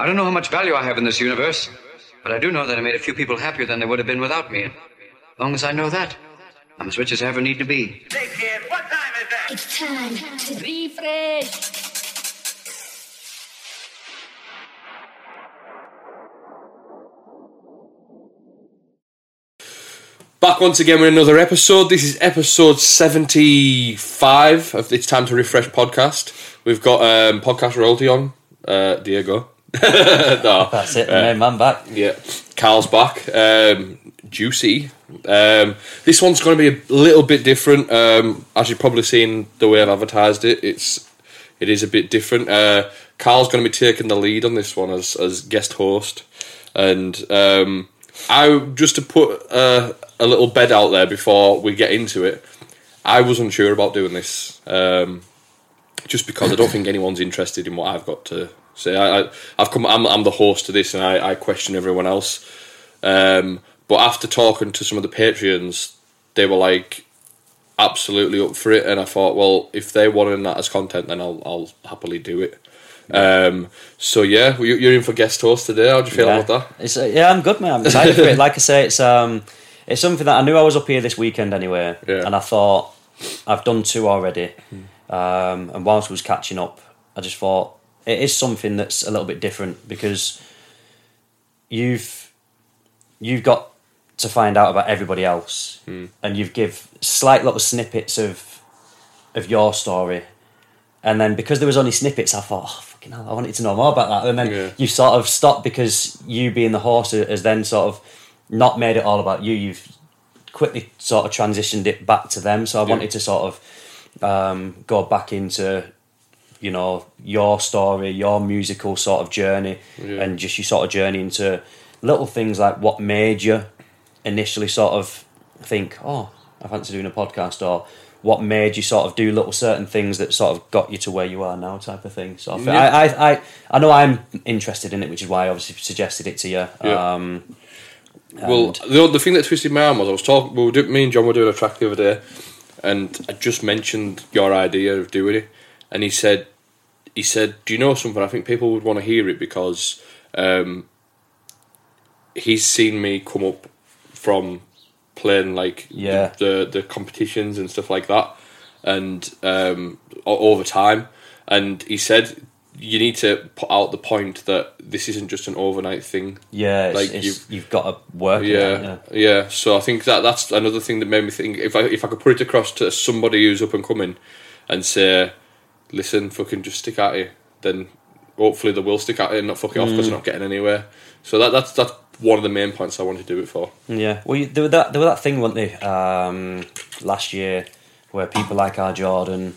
I don't know how much value I have in this universe, but I do know that I made a few people happier than they would have been without me. As long as I know that, I'm as rich as I ever need to be. Hey kid, what time is that? It's time to Riffresh. Back once again with another episode. This is episode 75 of It's Time to Riffresh podcast. We've got um, podcast royalty on. Uh, Diego. no. That's it, the main man back. Yeah. Carl's back. Um, juicy. Um, this one's going to be a little bit different. Um, as you've probably seen the way I've advertised it, it's it is a bit different. Uh, Carl's going to be taking the lead on this one as as guest host, and um, I just to put uh, a little bed out there before we get into it. I was unsure about doing this, um, just because I don't think anyone's interested in what I've got to say. I, I, I've come. I'm, I'm the host of this, and I, I question everyone else. Um, but after talking to some of the Patreons, they were like absolutely up for it, and I thought, well, if they wanted that as content, then I'll I'll happily do it. Um, so yeah, you- you're in for guest host today. How do you feel yeah. about that? It's, uh, yeah, I'm good, man. I'm excited for it. Like I say, it's um, it's something that I knew I was up here this weekend anyway, Yeah. and I thought I've done two already. Um, and whilst I was catching up, I just thought it is something that's a little bit different because you've you've got to find out about everybody else, and you've give slight little snippets of of your story, and then because there was only snippets, I thought, oh, fucking hell, I wanted to know more about that. And then Yeah. you sort of stopped because you being the horse has then sort of not made it all about you. You've quickly sort of transitioned it back to them. So I wanted to sort of um, go back into, you know, your story, your musical sort of journey, Yeah. and just your sort of journey into little things like what made you initially sort of think, oh, I fancy doing a podcast, or what made you sort of do little certain things that sort of got you to where you are now, type of thing. So I, Yeah. I, I, I, I know I'm interested in it, which is why I obviously suggested it to you. Yeah. Um, Well, the, the thing that twisted my arm was I was talking. We were do, me and John were doing a track the other day, and I just mentioned your idea of doing it, and he said, he said, "Do you know something? I think people would want to hear it because um, he's seen me come up from playing like Yeah. the, the the competitions and stuff like that, and um, over time, and he said." You need to put out the point that this isn't just an overnight thing. yeah, it's, like it's, you've- you've got to work. Yeah, it, yeah, yeah. So I think that that's another thing that made me think if I if I could put it across to somebody who's up and coming and say, listen, fucking just stick at it, then hopefully they will stick at it and not fuck it off because they're not getting anywhere. So that that's that's one of the main points I wanted to do it for. Yeah, well, you, there was that there was that thing, weren't there, um, last year, where people like our Jordan,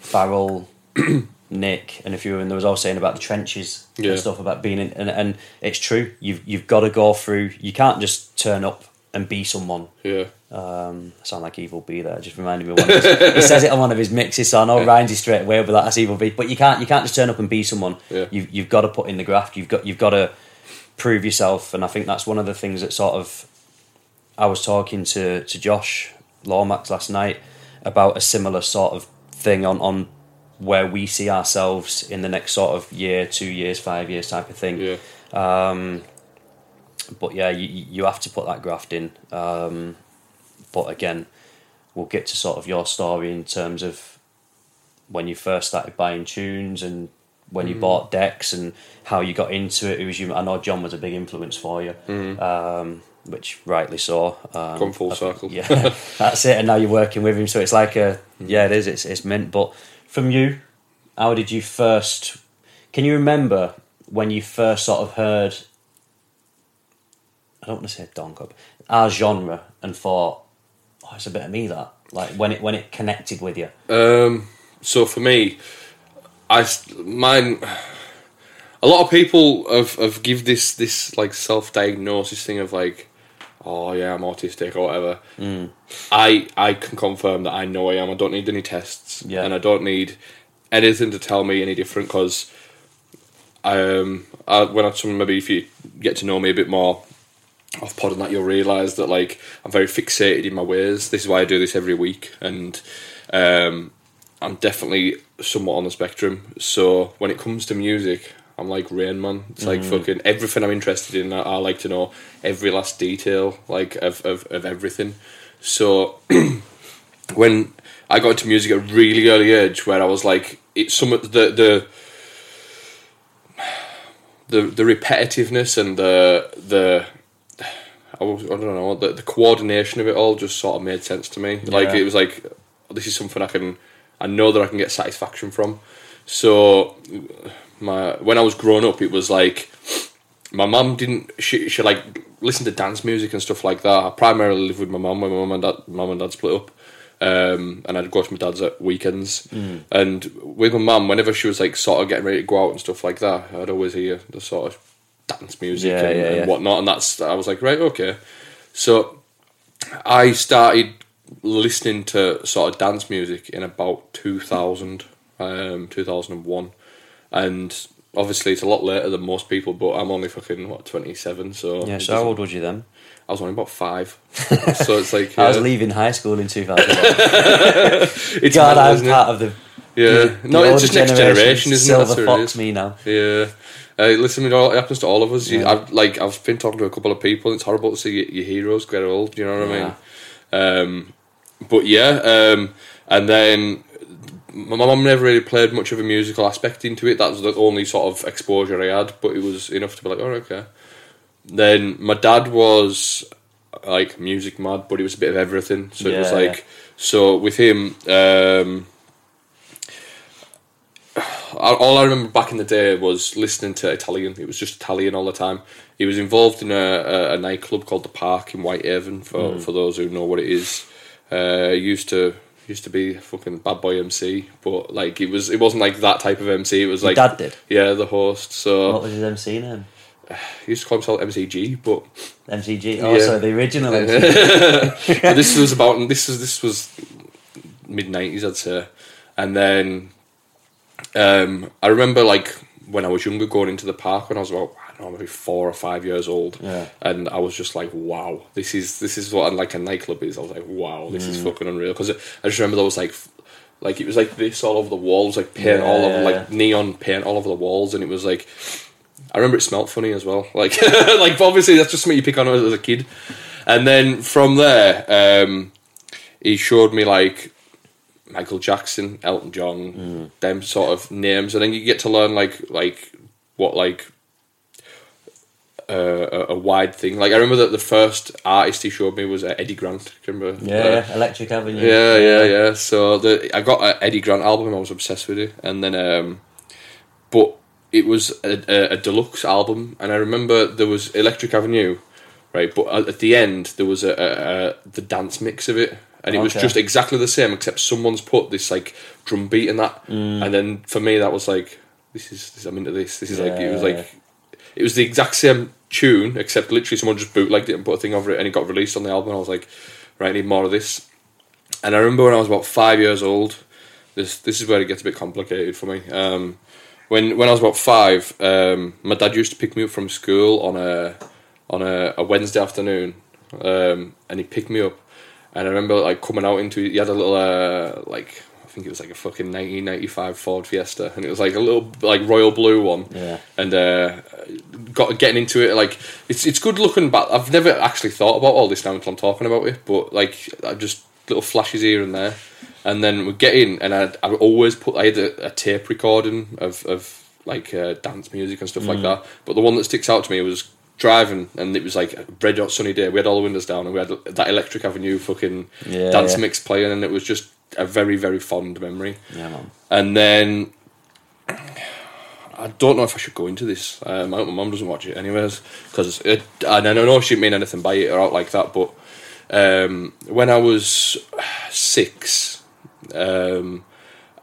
Farrell, Nick, and a few of them, there was all saying about the trenches Yeah. and stuff about being in, and, and it's true. You've you've got to go through. You can't just turn up and be someone. Yeah, Um, I sound like Evil B there. Just reminded me of one. Of his, he says it on one of his mixes, so I know Ryan's straight away with that. That's Evil B. But you can't you can't just turn up and be someone. Yeah. You've you've got to put in the graft. You've got you've got to prove yourself, and I think that's one of the things that sort of. I was talking to to Josh Lomax last night about a similar sort of thing on on where we see ourselves in the next sort of year, two years, five years type of thing yeah, but yeah, you you have to put that graft in. Um, but again, we'll get to sort of your story in terms of when you first started buying tunes and when you bought decks and how you got into it. It was you. I know John was a big influence for you, um, which rightly so. Um, Come full I circle. Yeah, that's it. And now you're working with him, so it's like a yeah, it is. It's it's meant. But from you, how did you first? Can you remember when you first sort of heard? I don't want to say donk up our genre and thought, oh, it's a bit of me that like when it when it connected with you. Um, so for me, I mine. A lot of people have, have give this this like self diagnosis thing of like, oh yeah, I'm autistic or whatever. I I can confirm that I know I am. I don't need any tests, Yeah. and I don't need anything to tell me any different because. Um, I, when I maybe if you get to know me a bit more off pod and that, you'll realise that like I'm very fixated in my ways. This is why I do this every week, and um, I'm definitely somewhat on the spectrum. So when it comes to music, I'm like Rain Man. It's like fucking everything I'm interested in. I, I like to know every last detail, like of of, of everything. So when I got into music at a really early age, where I was like, it's some of the the the the repetitiveness and the the I, was, I don't know the, the coordination of it all just sort of made sense to me. Like it was like this is something I can I know that I can get satisfaction from. So my when I was growing up, it was like my mum didn't she she like listened to dance music and stuff like that. I primarily lived with my mum when my mum and dad mum and dad split up. Um, and I'd go to my dad's at weekends. And with my mum, whenever she was like sort of getting ready to go out and stuff like that, I'd always hear the sort of dance music Yeah, and, yeah, and whatnot. And that's I was like, right, okay. So I started listening to sort of dance music in about 2000, um, 2001. And obviously it's a lot later than most people, but I'm only fucking, what, 27, so... Yeah, so how old was you then? I was only about five. so it's like... I was leaving high school in 2000. It's God, mad, I'm isn't it? part of the. Yeah. the no, older it's just next generation, isn't it? Silver fox me now. Yeah. Uh, listen, it, all, it happens to all of us. You, Yeah. I've, like, I've been talking to a couple of people, it's horrible to see your, your heroes get old, you know what I mean? Um, but yeah, um, and then my mum never really played much of a musical aspect into it. That was the only sort of exposure I had, but it was enough to be like, oh, okay. Then my dad was like music mad, but he was a bit of everything. So it was like, yeah. so with him, um, all I remember back in the day was listening to Italian. It was just Italian all the time. He was involved in a, a, a nightclub called the Park in Whitehaven. For Hmm. for those who know what it is, uh, used to used to be fucking bad boy MC, but like it was it wasn't like that type of MC. It was Your like dad did? yeah, the host. So What was his MC name? he used to call himself MCG, but MCG. Oh, Yeah. so the original MCG. this was about this was this was mid nineties, I'd say, and then um, I remember like when I was younger going into the park when I was about I don't know maybe four or five years old, Yeah. and I was just like, wow, this is this is what like a nightclub is. I was like, wow, this Mm. is fucking unreal because I just remember there was like. Like it was like this all over the walls, like paint all over, Yeah. like neon paint all over the walls, and it was like I remember it smelled funny as well. Like, like obviously that's just something you pick on as a kid. And then from there, um, he showed me like Michael Jackson, Elton John, them sort of names, and then you get to learn like like what like uh, a, a wide thing. Like I remember that the first artist he showed me was uh, Eddie Grant. Remember? yeah, Uh, Electric Avenue. yeah, yeah, yeah. So the I got an Eddie Grant album. I was obsessed with it, and then um, but it was a, a, a deluxe album, and I remember there was Electric Avenue, right? But at, the end there was a, a, a the dance mix of it, and it was Okay. just exactly the same, except someone's put this like drum beat in that, and then for me that was like this is this, I'm into this. This is like it was Yeah. like it was the exact same tune, except literally someone just bootlegged it and put a thing over it, and it got released on the album. And I was like, right, I need more of this. And I remember when I was about five years old. This this is where it gets a bit complicated for me. Um, when when I was about five, um, my dad used to pick me up from school on a on a, a Wednesday afternoon, um, and he picked me up. And I remember like coming out into he had a little uh, like I think it was like a fucking 1995 Ford Fiesta, and it was like a little like royal blue one. Yeah. And uh, got getting into it like it's it's good looking back. I've never actually thought about all this now until I'm talking about it, but like I just little flashes here and there, and then we get in, and I I always put I had a, a tape recording of of like uh, dance music and stuff like that. But the one that sticks out to me was driving, and it was like a red hot sunny day. We had all the windows down, and we had that Electric Avenue fucking Yeah, dance yeah. mix playing, and it was just a very very fond memory. Yeah, man. And then I don't know if I should go into this. Um, I hope my mum doesn't watch it anyways, because I don't know she didn't mean anything by it or out like that. But um, when I was six, um,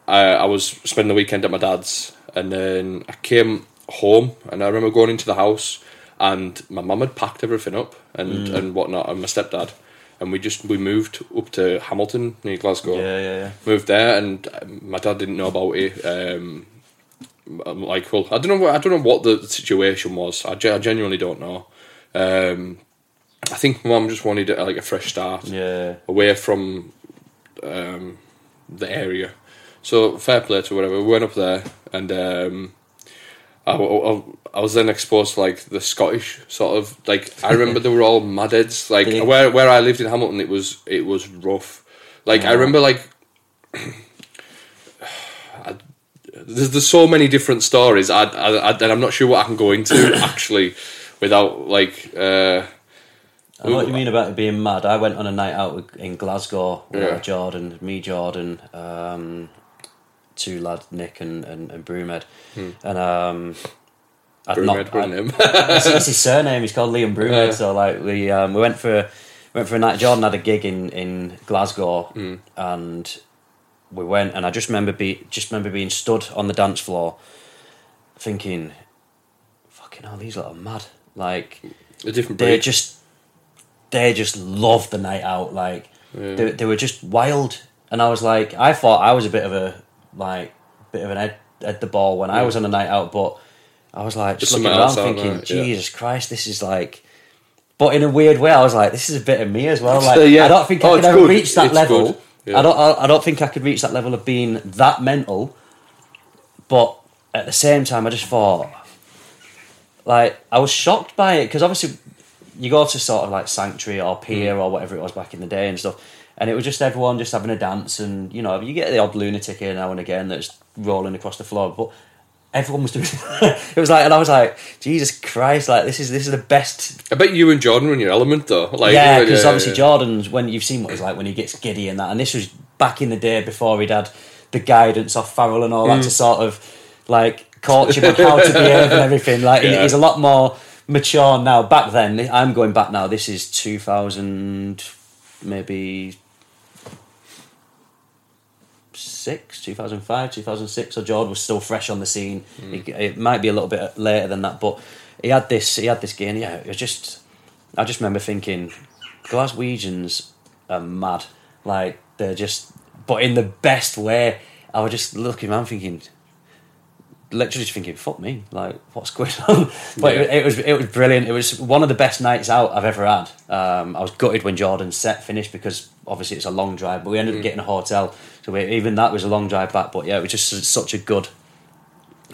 I, I was spending the weekend at my dad's, and then I came home, and I remember going into the house, and my mum had packed everything up and and whatnot, and my stepdad, and we just we moved up to Hamilton near Glasgow Yeah, yeah, yeah. moved there, and um, my dad didn't know about it. Um, I'm like, well, I don't know. I don't know what the situation was. I, I genuinely don't know. Um, I think my mum just wanted like a fresh start Yeah. away from um, the area. So fair play to whatever. We went up there, and um, I, I, I was then exposed to like the Scottish sort of like I remember they were all madheads. Like Yeah. where where I lived in Hamilton, it was it was rough. Like I remember like. I, there's, there's so many different stories, I, I, I, I'm not sure what I can go into actually, without like. Uh, I know what you mean about it being mad. I went on a night out in Glasgow with Yeah. uh, Jordan, me, Jordan, um, two lad Nick and and, and Brewmed, and um, I'd Brewmed, not. him? it's, it's his surname. He's called Liam Brewmed. Yeah. So like we um, we went for went for a night. Jordan had a gig in in Glasgow, Hmm. and we went. And I just remember be just remember being stood on the dance floor, thinking, "Fucking hell, these lot are mad!" Like a different they breed. just they just loved the night out. Like they, they were just wild, and I was like, I thought I was a bit of a like bit of an ed, ed the ball when I was on a night out, but I was like just Just looking around thinking, yeah. Jesus Christ, this is like. But in a weird way, I was like, "This is a bit of me as well." Like, yeah. I don't think Oh, I could ever good. reach that It's level. Yeah. I don't. I, I don't think I could reach that level of being that mental. But at the same time, I just thought, like, I was shocked by it because obviously, you go to sort of like sanctuary or pier mm. or whatever it was back in the day and stuff, and it was just everyone just having a dance, and you know, you get the odd lunatic here now and again that's rolling across the floor, but. Everyone was doing. it was like, and I was like, Jesus Christ! Like this is this is the best I bet you and Jordan were in your element though. Like yeah, because obviously yeah. Jordan's when you've seen what he's like when he gets giddy and that, and this was back in the day before he'd had the guidance off Farrell and all Mm. that to sort of like coach him on how to behave and everything. Like Yeah. he's a lot more mature now. Back then, I'm going back now. This is 2000, maybe six, 2005, 2006. So Jordan was still fresh on the scene. Mm. It, it might be a little bit later than that, but he had this. He had this game. Yeah, it was just. I just remember thinking, Glaswegians are mad. Like they're just, but in the best way. I was just looking around thinking, literally just thinking, "Fuck me!" Like, what's going on? But it, Yeah. it was it was brilliant. It was one of the best nights out I've ever had. Um, I was gutted when Jordan's set finished because obviously it's a long drive, but we Mm. ended up getting a hotel, so we, even that was a long drive back. But yeah, it was just such a good,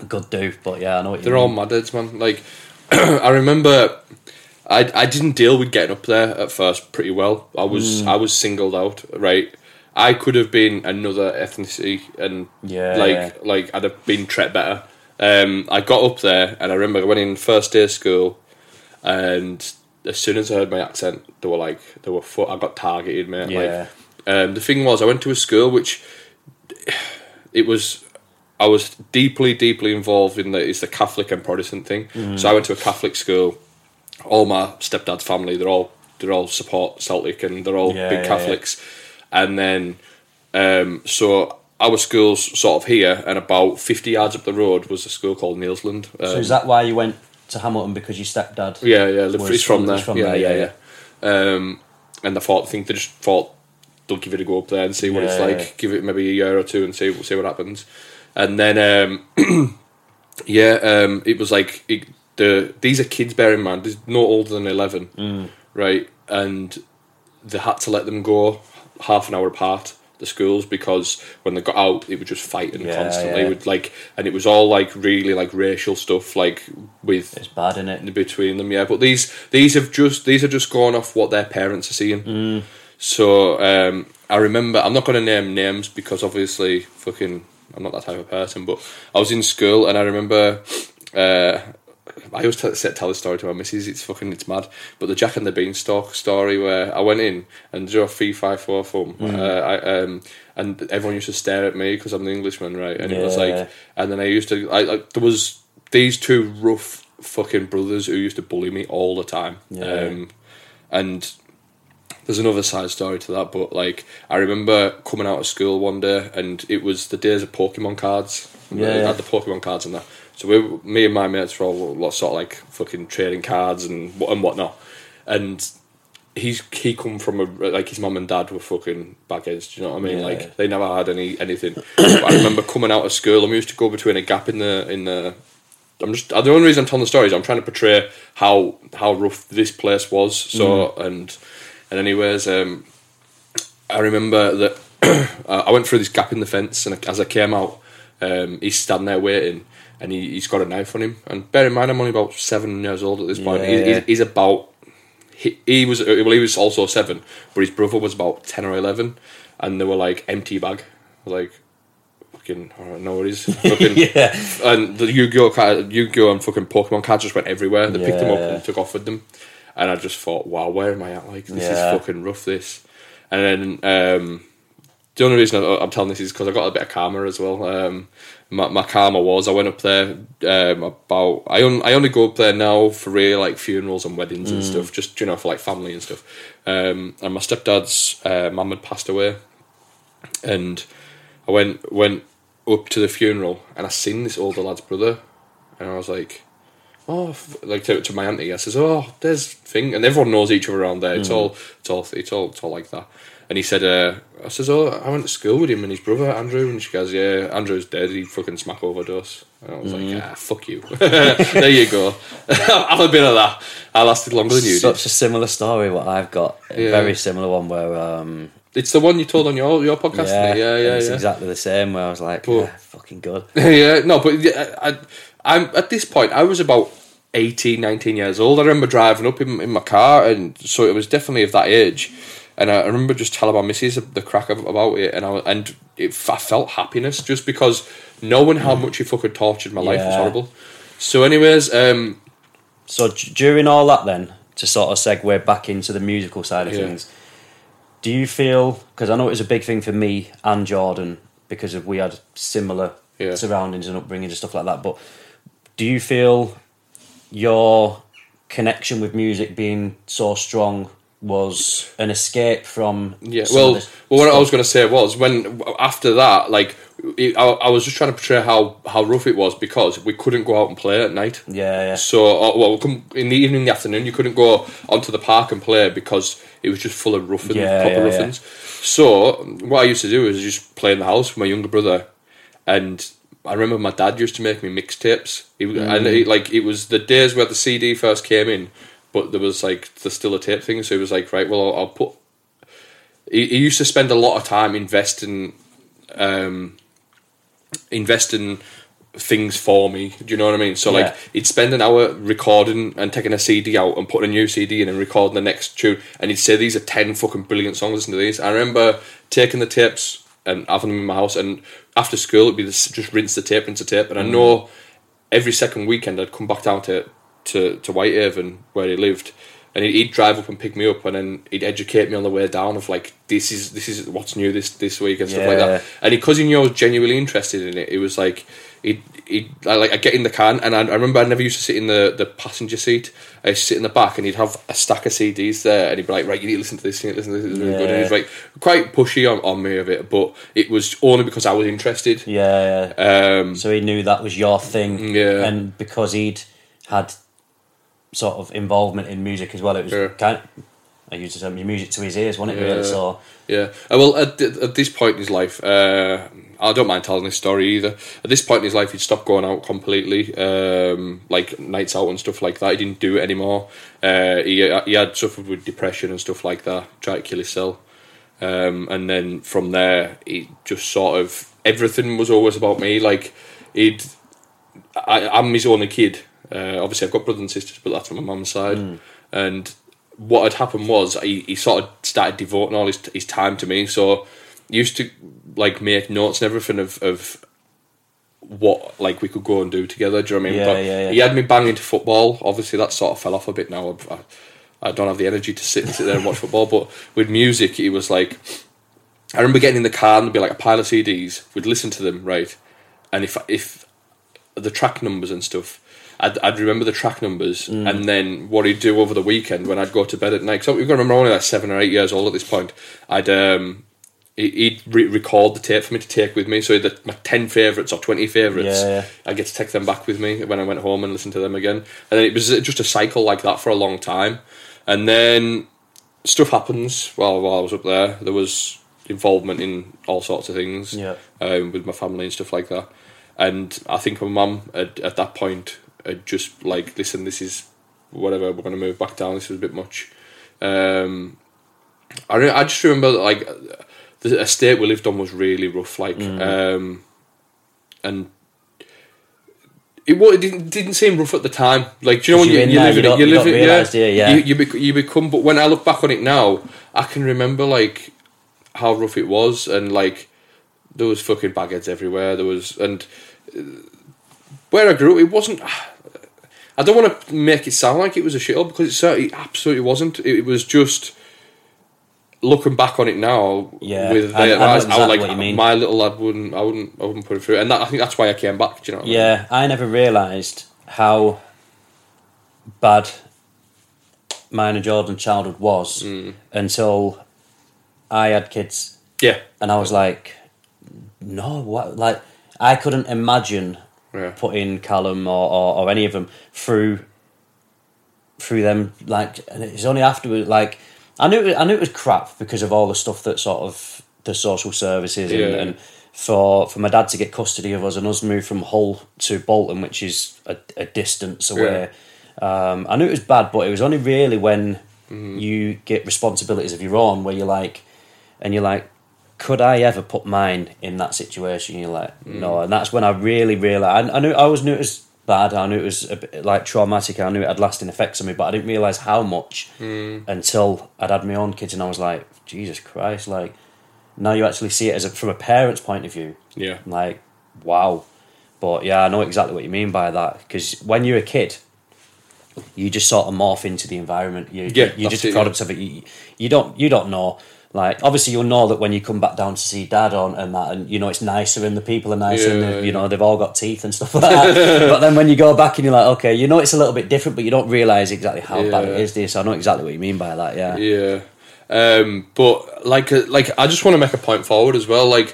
good do. But yeah, I know what They're all mean. madheads, man. Like I remember, I I didn't deal with getting up there at first pretty well. I was I was singled out. Right, I could have been another ethnicity, and Yeah, like yeah. like I'd have been treated better. Um, I got up there, and I remember I went in first day of school, and as soon as I heard my accent, they were like, they were. I got targeted, mate. Yeah. Like, um, the thing was, I went to a school which it was I was deeply, deeply involved in the it's the Catholic and Protestant thing. Mm. So I went to a Catholic school. All my stepdad's family, they're all they're all support Celtic and they're all Yeah, big yeah, Catholics. And then um, so our school's sort of here, and about fifty yards up the road was a school called Neilsland. Um, So is that why you went to Hamilton because your stepdad? yeah, yeah, was he's from there. from yeah, there, yeah, yeah, yeah. Um, and I thought, I think they just thought they'll give it a go up there and see what it's like. yeah. Give it maybe a year or two and see see what happens. And then, um, yeah, um, it was like it, the these are kids. Bear in mind, there's no older than eleven, Mm. right? And they had to let them go half an hour apart. The schools because when they got out, it was just fighting Yeah, constantly yeah. with like, and it was all like really like racial stuff, like with It's bad, in it? between them. Yeah, but these these have just these are just gone off what their parents are seeing. So um, I remember I'm not going to name names because obviously fucking I'm not that type of person. But I was in school and I remember. Uh, I always tell, tell the story to my missus. It's fucking it's mad. But the Jack and the Beanstalk story where I went in and drew a three five four thumb, uh, I, um, and everyone used to stare at me because I'm the Englishman, right? And it was like, and then I used to, I, I there was these two rough fucking brothers who used to bully me all the time. Yeah. Um, and there's another side story to that, but like I remember coming out of school one day and it was the days of Pokemon cards. Yeah, They had the Pokemon cards and that. So we, me and my mates were all lot sort of like fucking trading cards and what and whatnot. And he's he come from a like his mum and dad were fucking bagheads. Do you know what I mean? Yeah. Like they never had any anything. but I remember coming out of school and we used to go between a gap in the in the. I'm just the only reason I'm telling the story is I'm trying to portray how how rough this place was. So and and anyways, um, I remember that I went through this gap in the fence, and as I came out, um, he's standing there waiting, and he, he's got a knife on him. And bear in mind, I'm only about seven years old at this point. Yeah, He- yeah. He's, he's about he, he was well, he was also seven, but his brother was about ten or eleven, and they were like empty bag, like fucking I don't know what it is, fucking, Yeah. and the Yu-Gi-Oh card, Yu-Gi-Oh and fucking Pokemon cards just went everywhere. They picked them up and took off with them, and I just thought, wow, where am I at? Like this is fucking rough. This, and then um, the only reason I- I'm telling this is because I got a bit of karma as well. Um, my, my karma was I went up there um, about I, on, I only go up there now for real like funerals and weddings and stuff, just you know for like family and stuff. Um, and my stepdad's uh, mum had passed away, and I went went up to the funeral and I seen this older lad's brother, and I was like, oh, like to, to my auntie, I says, oh, there's thing, and everyone knows each other around there. It's all, it's all, it's all, it's all like that. And he said, uh, I says, oh, I went to school with him and his brother Andrew, and she goes, yeah, Andrew's dead. He fucking smack overdose. And I was like, ah, fuck you. there you go. I have a bit of that. I lasted longer than you did. Such a similar story. What I've got, a Yeah. very similar one where um, It's the one you told on your your podcast. yeah, Yeah, yeah, it's yeah. exactly the same. Where I was like, But- yeah, fucking good. yeah, no, but yeah, I, I'm at this point. I was about 18, 19 years old. I remember driving up in, in my car, and so it was definitely of that age. And I, remember just telling my missus the crack ab- about it, and I and it, I felt happiness just because knowing how much he fucking tortured my life was horrible. So, anyways, um, So d- during all that, then to sort of segue back into the musical side of Yeah. things, do you feel? Because I know it was a big thing for me and Jordan because of we had similar Yeah. surroundings and upbringing and stuff like that. But do you feel your connection with music being so strong was an escape from? Yeah, well, well, what I was going to say was when after that, like, I, I was just trying to portray how how rough it was because we couldn't go out and play at night. Yeah, yeah. So, uh, well, in the evening, in the afternoon, you couldn't go onto the park and play because it was just full of ruffins, Yeah, proper yeah, yeah. So, what I used to do is just play in the house with my younger brother, and I remember my dad used to make me mixtapes. Mm. and it, like it was the days where the CD first came in, but there was like there's still a tape thing. So he was like, right, well, I'll, I'll put. He, he used to spend a lot of time investing, um, investing things for me. Do you know what I mean? So Yeah. like he'd spend an hour recording and taking a CD out and putting a new CD in and recording the next tune, and he'd say these are ten fucking brilliant songs. Listen to these. I remember taking the tapes and having them in my house, and after school it'd be this, just rinse the tape, rinse the tape, and I know every second weekend I'd come back down to to to Whitehaven where he lived. And he'd, he'd drive up and pick me up, and then he'd educate me on the way down of like this is this is what's new this this week and stuff like that. And because he knew I was genuinely interested in it, it was like he'd, he'd I, like I get in the car, and I, I remember I never used to sit in the, the passenger seat. I used to sit in the back, and he'd have a stack of CDs there, and he'd be like, "Right, you need to listen to this. You need to listen to this. It's really good." And Yeah. he's like quite pushy on, on me of it, but it was only because I was interested. Yeah, yeah. Um, So he knew that was your thing, Yeah. and because he'd had sort of involvement in music as well, it was kind. Of, I used to say music to his ears, wasn't it? Yeah. Really, so Yeah. Uh, well, at, at this point in his life, uh, I don't mind telling this story either. At this point in his life, he'd stopped going out completely, um, like nights out and stuff like that. He didn't do it anymore. Uh, he he had suffered with depression and stuff like that. Tried to kill himself, um, and then from there, he just sort of everything was always about me. Like he'd, I, I'm his only kid. Uh, obviously, I've got brothers and sisters, but that's on my mum's side. And what had happened was he, he sort of started devoting all his, his time to me. So used to like make notes and everything of, of what like we could go and do together. Do you know what I mean? Yeah, but yeah, yeah. he had me banging to football. Obviously, that sort of fell off a bit now. I, I don't have the energy to sit sit there and watch football. But with music, it was like I remember getting in the car and there'd be like a pile of CDs. We'd listen to them, right? And if if the track numbers and stuff, I'd, I'd remember the track numbers, Mm. and then what he'd do over the weekend when I'd go to bed at night. So you've got to remember, I'm only like seven or eight years old at this point. I'd um, he- he'd re- record the tape for me to take with me. So the, my ten favourites or twenty favourites, Yeah, yeah. I get to take them back with me when I went home and listen to them again. And then it was just a cycle like that for a long time. And then stuff happens while while I was up there. There was involvement in all sorts of things Yeah. um, with my family and stuff like that. And I think my mum at, at that point just like, listen, this is whatever. We're going to move back down. This is a bit much. Um, I re- I just remember like the estate we lived on was really rough. Like, um, and It, it didn't, didn't seem rough at the time. Like, do you know when you, you live in it, you live it, you? Yeah. You, you, bec- you become. But when I look back on it now, I can remember like how rough it was, and like there was fucking bagheads everywhere. There was, and where I grew up, it wasn't. I don't want to make it sound like it was a shithole because it certainly absolutely wasn't. It, was just looking back on it now. Yeah, with I- I their eyes, I, exactly like what you mean. my little lad wouldn't. I wouldn't. I wouldn't put it through, and that, I think that's why I came back. Do you know? What I mean? Yeah, I never realised how bad mine and Jordan's childhood was Mm. until I had kids, Yeah. and I was like, no, what? Like, I couldn't imagine Yeah. putting Callum or, or, or any of them through through them. Like, and it's only afterwards. Like, I knew it, I knew it was crap because of all the stuff that sort of the social services and, Yeah. and for for my dad to get custody of us and us move from Hull to Bolton, which is a, a distance away. Um, I knew it was bad, but it was only really when you get responsibilities of your own where you're like, and you're like, could I ever put mine in that situation? You're like, mm. no, and that's when I really realized. I, I knew I always knew it was bad. I knew it was a bit, like traumatic. I knew it had lasting effects on me, but I didn't realize how much mm. until I'd had my own kids, and I was like, Jesus Christ! Like now you actually see it as a, from a parent's point of view. Yeah. Like, wow. But yeah, I know exactly what you mean by that because when you're a kid, you just sort of morph into the environment. You, Yeah, you're just a it, product of it. You, you don't you don't know. Like obviously you'll know that when you come back down to see dad on and that, and you know it's nicer and the people are nicer and Yeah, the, you know they've all got teeth and stuff like that. but then when you go back and you're like, okay, you know it's a little bit different, but you don't realize exactly how bad it is. Yeah. is. This I know exactly what you mean by that. Yeah, Yeah. Um, but like, uh, like I just want to make a point forward as well. Like,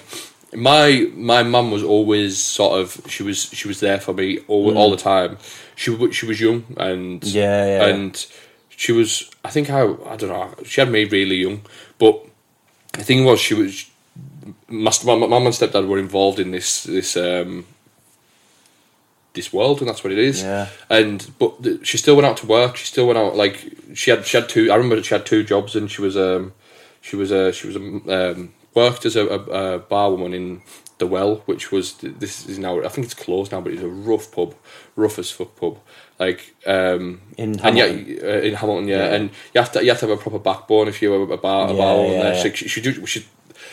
my my mum was always sort of she was she was there for me all, all the time. She she was young and Mm. Yeah, yeah. and she was I think I I don't know she had me really young, but the thing was she was my my mum and stepdad were involved in this this um this world and that's what it is Yeah. and but th- she still went out to work. She still went out like she had she had two. I remember she had two jobs, and she was um she was a she was a, um worked as a, a, a barwoman in the Well, which was this is now I think it's closed now, but it's a rough pub, rough as fuck pub. Like um In and yeah, Hamilton? uh, in Hamilton, yeah. Yeah. and you have to you have to have a proper backbone if you're a, a bar a Yeah, barwoman yeah, yeah. She, she, do- she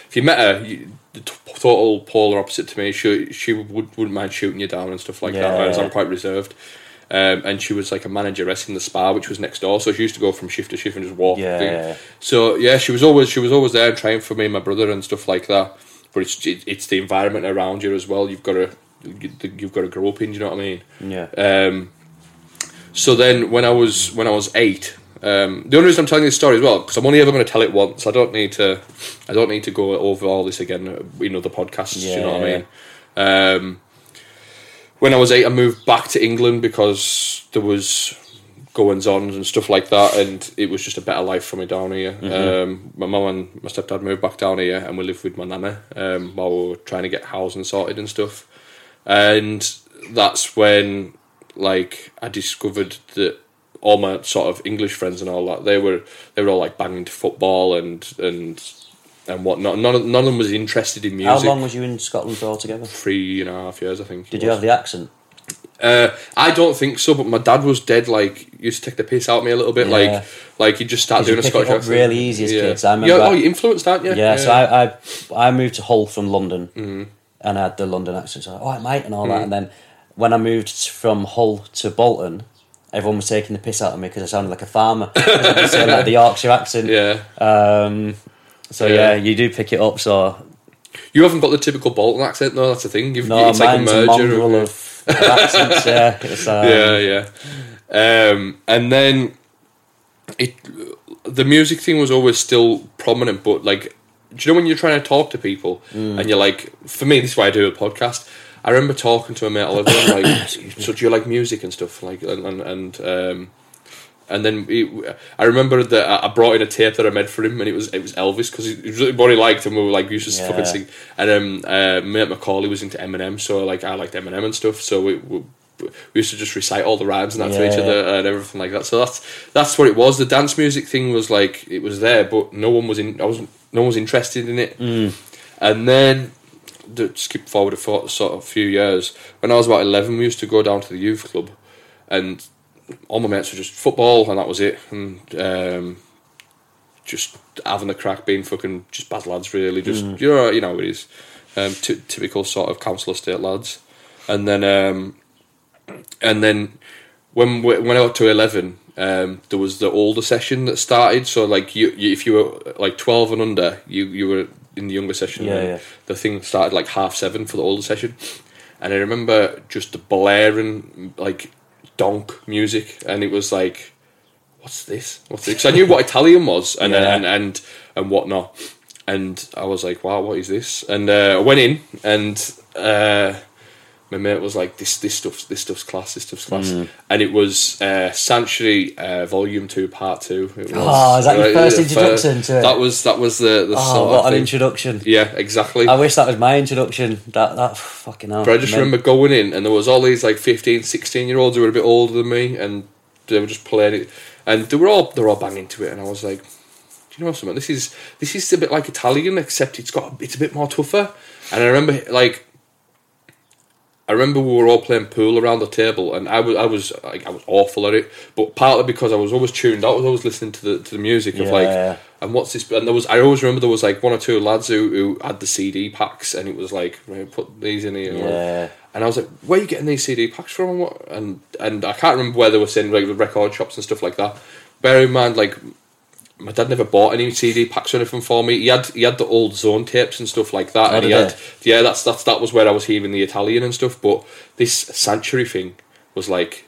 if you met her, you, the t- total polar opposite to me. She she would wouldn't mind shooting you down and stuff like that. Whereas. I'm quite reserved. Um, and she was like a manageress in the spa, which was next door. So she used to go from shift to shift and just walk. Yeah, So yeah, she was always she was always there trying for me and my brother and stuff like that. But it's it, it's the environment around you as well. You've got to you've got to grow up in. Do you know what I mean? yeah. Um, so then, when I was when I was eight, um, the only reason I'm telling this story as well because I'm only ever going to tell it once. I don't need to. I don't need to go over all this again in other podcasts. you know what I mean? Um, when I was eight, I moved back to England because there was goings on and stuff like that, and it was just a better life for me down here. Um, my mum and my stepdad moved back down here, and we lived with my nana um, while we were trying to get housing sorted and stuff. And that's when, like, I discovered that all my sort of English friends and all that they were they were all like banging to football and and and whatnot. None of, none of them was interested in music. How long was you in Scotland for altogether? Three and a half years, I think. Did you have the accent? Uh, I don't think so, but my dad was dead. Like used to take the piss out of me a little bit. Yeah. Like, like he just started doing a Scottish accent. really easy as yeah. kids. I remember Yeah, oh, you influenced, aren't you? Yeah, so I, I I moved to Hull from London, Mm-hmm. and I had the London accent. So I was like, all right, mate, and all that. And then when I moved from Hull to Bolton, everyone was taking the piss out of me because I sounded like a farmer. I was saying like the Yorkshire accent. yeah. Um, so Yeah. yeah. you do pick it up. So You haven't got the typical Bolton accent, though. That's the thing. You've, no, it's like a mine's a, merger. mongrel of, of accents. Yeah, um, yeah, yeah. Um, and then it, the music thing was always still prominent, but like, do you know when you're trying to talk to people Mm. and you're like, for me, this is why I do a podcast. I remember talking to a mate Oliver, and like, so do you like music and stuff, like, and and and, um, and then it, I remember that I- brought in a tape that I made for him, and it was it was Elvis because it was what he liked, and we were like used to Yeah. fucking sing. And um, uh, mate Macaulay was into Eminem, so like I liked Eminem and stuff. So we, we we used to just recite all the rhymes and that to each Yeah. other and everything like that. So that's that's what it was. The dance music thing was like it was there, but no one was in. I wasn't. No one was interested in it. Mm. And then skip forward a sort of few years. When I was about eleven, we used to go down to the youth club, and all my mates were just football, and that was it. And um, just having a crack, being fucking just bad lads, really. Just you know, you know it is. Um, ty- typical sort of council estate lads, and then um, and then when we, when I got to eleven, um, there was the older session that started. So like you, you if you were like twelve and under, you you were in the younger session. Yeah, yeah. The thing started like half seven for the older session, and I remember just the blaring like donk music, and it was like, what's this? What's this? 'Cause I knew what Italian was, and Yeah. and and and whatnot. And I was like, wow, what is this? And uh, I went in, and uh, my mate was like, this this stuff's this stuff's class, this stuff's class, Mm. and it was uh, Sanctuary uh, Volume Two, Part Two. It was, Oh, is that your uh, first introduction to it? That was that was the the Oh, what an thing. introduction! Yeah, exactly. I wish that was my introduction. That that fucking hell. But I just meant- remember going in, and there was all these like 15, 16 year olds who were a bit older than me, and they were just playing it, and they were all they were all banging to it, and I was like, do you know something? This is this is a bit like Italian, except it's got it's a bit more tougher. And I remember like. I remember we were all playing pool around the table, and I was I was like I was awful at it, but partly because I was always tuned out, I was always listening to the to the music of like, and what's this? And there was I always remember there was like one or two lads who, who had the CD packs, and it was like right, put these in here, Yeah. and I was like, "Where are you getting these CD packs from?" And? And and I can't remember where they were saying like the record shops and stuff like that. Bear in mind, like my dad never bought any CD packs or anything for me. He had he had the old zone tapes and stuff like that, Oh, and he had yeah, that's that's that was where I was hearing the Italian and stuff. But this Sanctuary thing was like,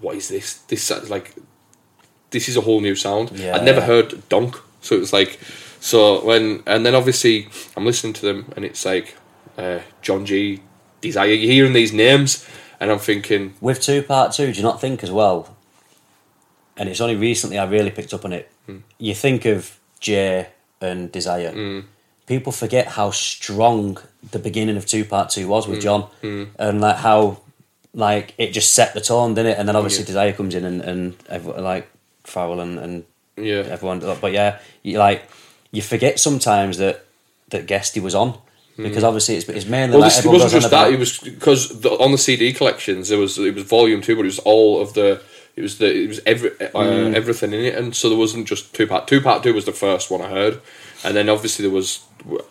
what is this? This like this is a whole new sound. Yeah. I'd never heard donk, so it was like so when and then obviously I'm listening to them and it's like uh, John G. Desire. You're hearing these names and I'm thinking, With two part two, do you not think as well? And it's only recently I really picked up on it. You think of Jay and Desire. Hmm. People forget how strong the beginning of two part two was with Hmm. John, and like how like it just set the tone, didn't it? And then obviously Desire comes in and and everyone, like Farrell and and yeah, everyone. But yeah, you like you forget sometimes that that Guesty was on because obviously it's, it's mainly. Well, like this, it wasn't just that. about- It was because on the CD collections there was it was volume two, but it was all of the it was the it was every uh, Mm. everything in it, and so there wasn't just two part. Two part two was the first one I heard, and then obviously there was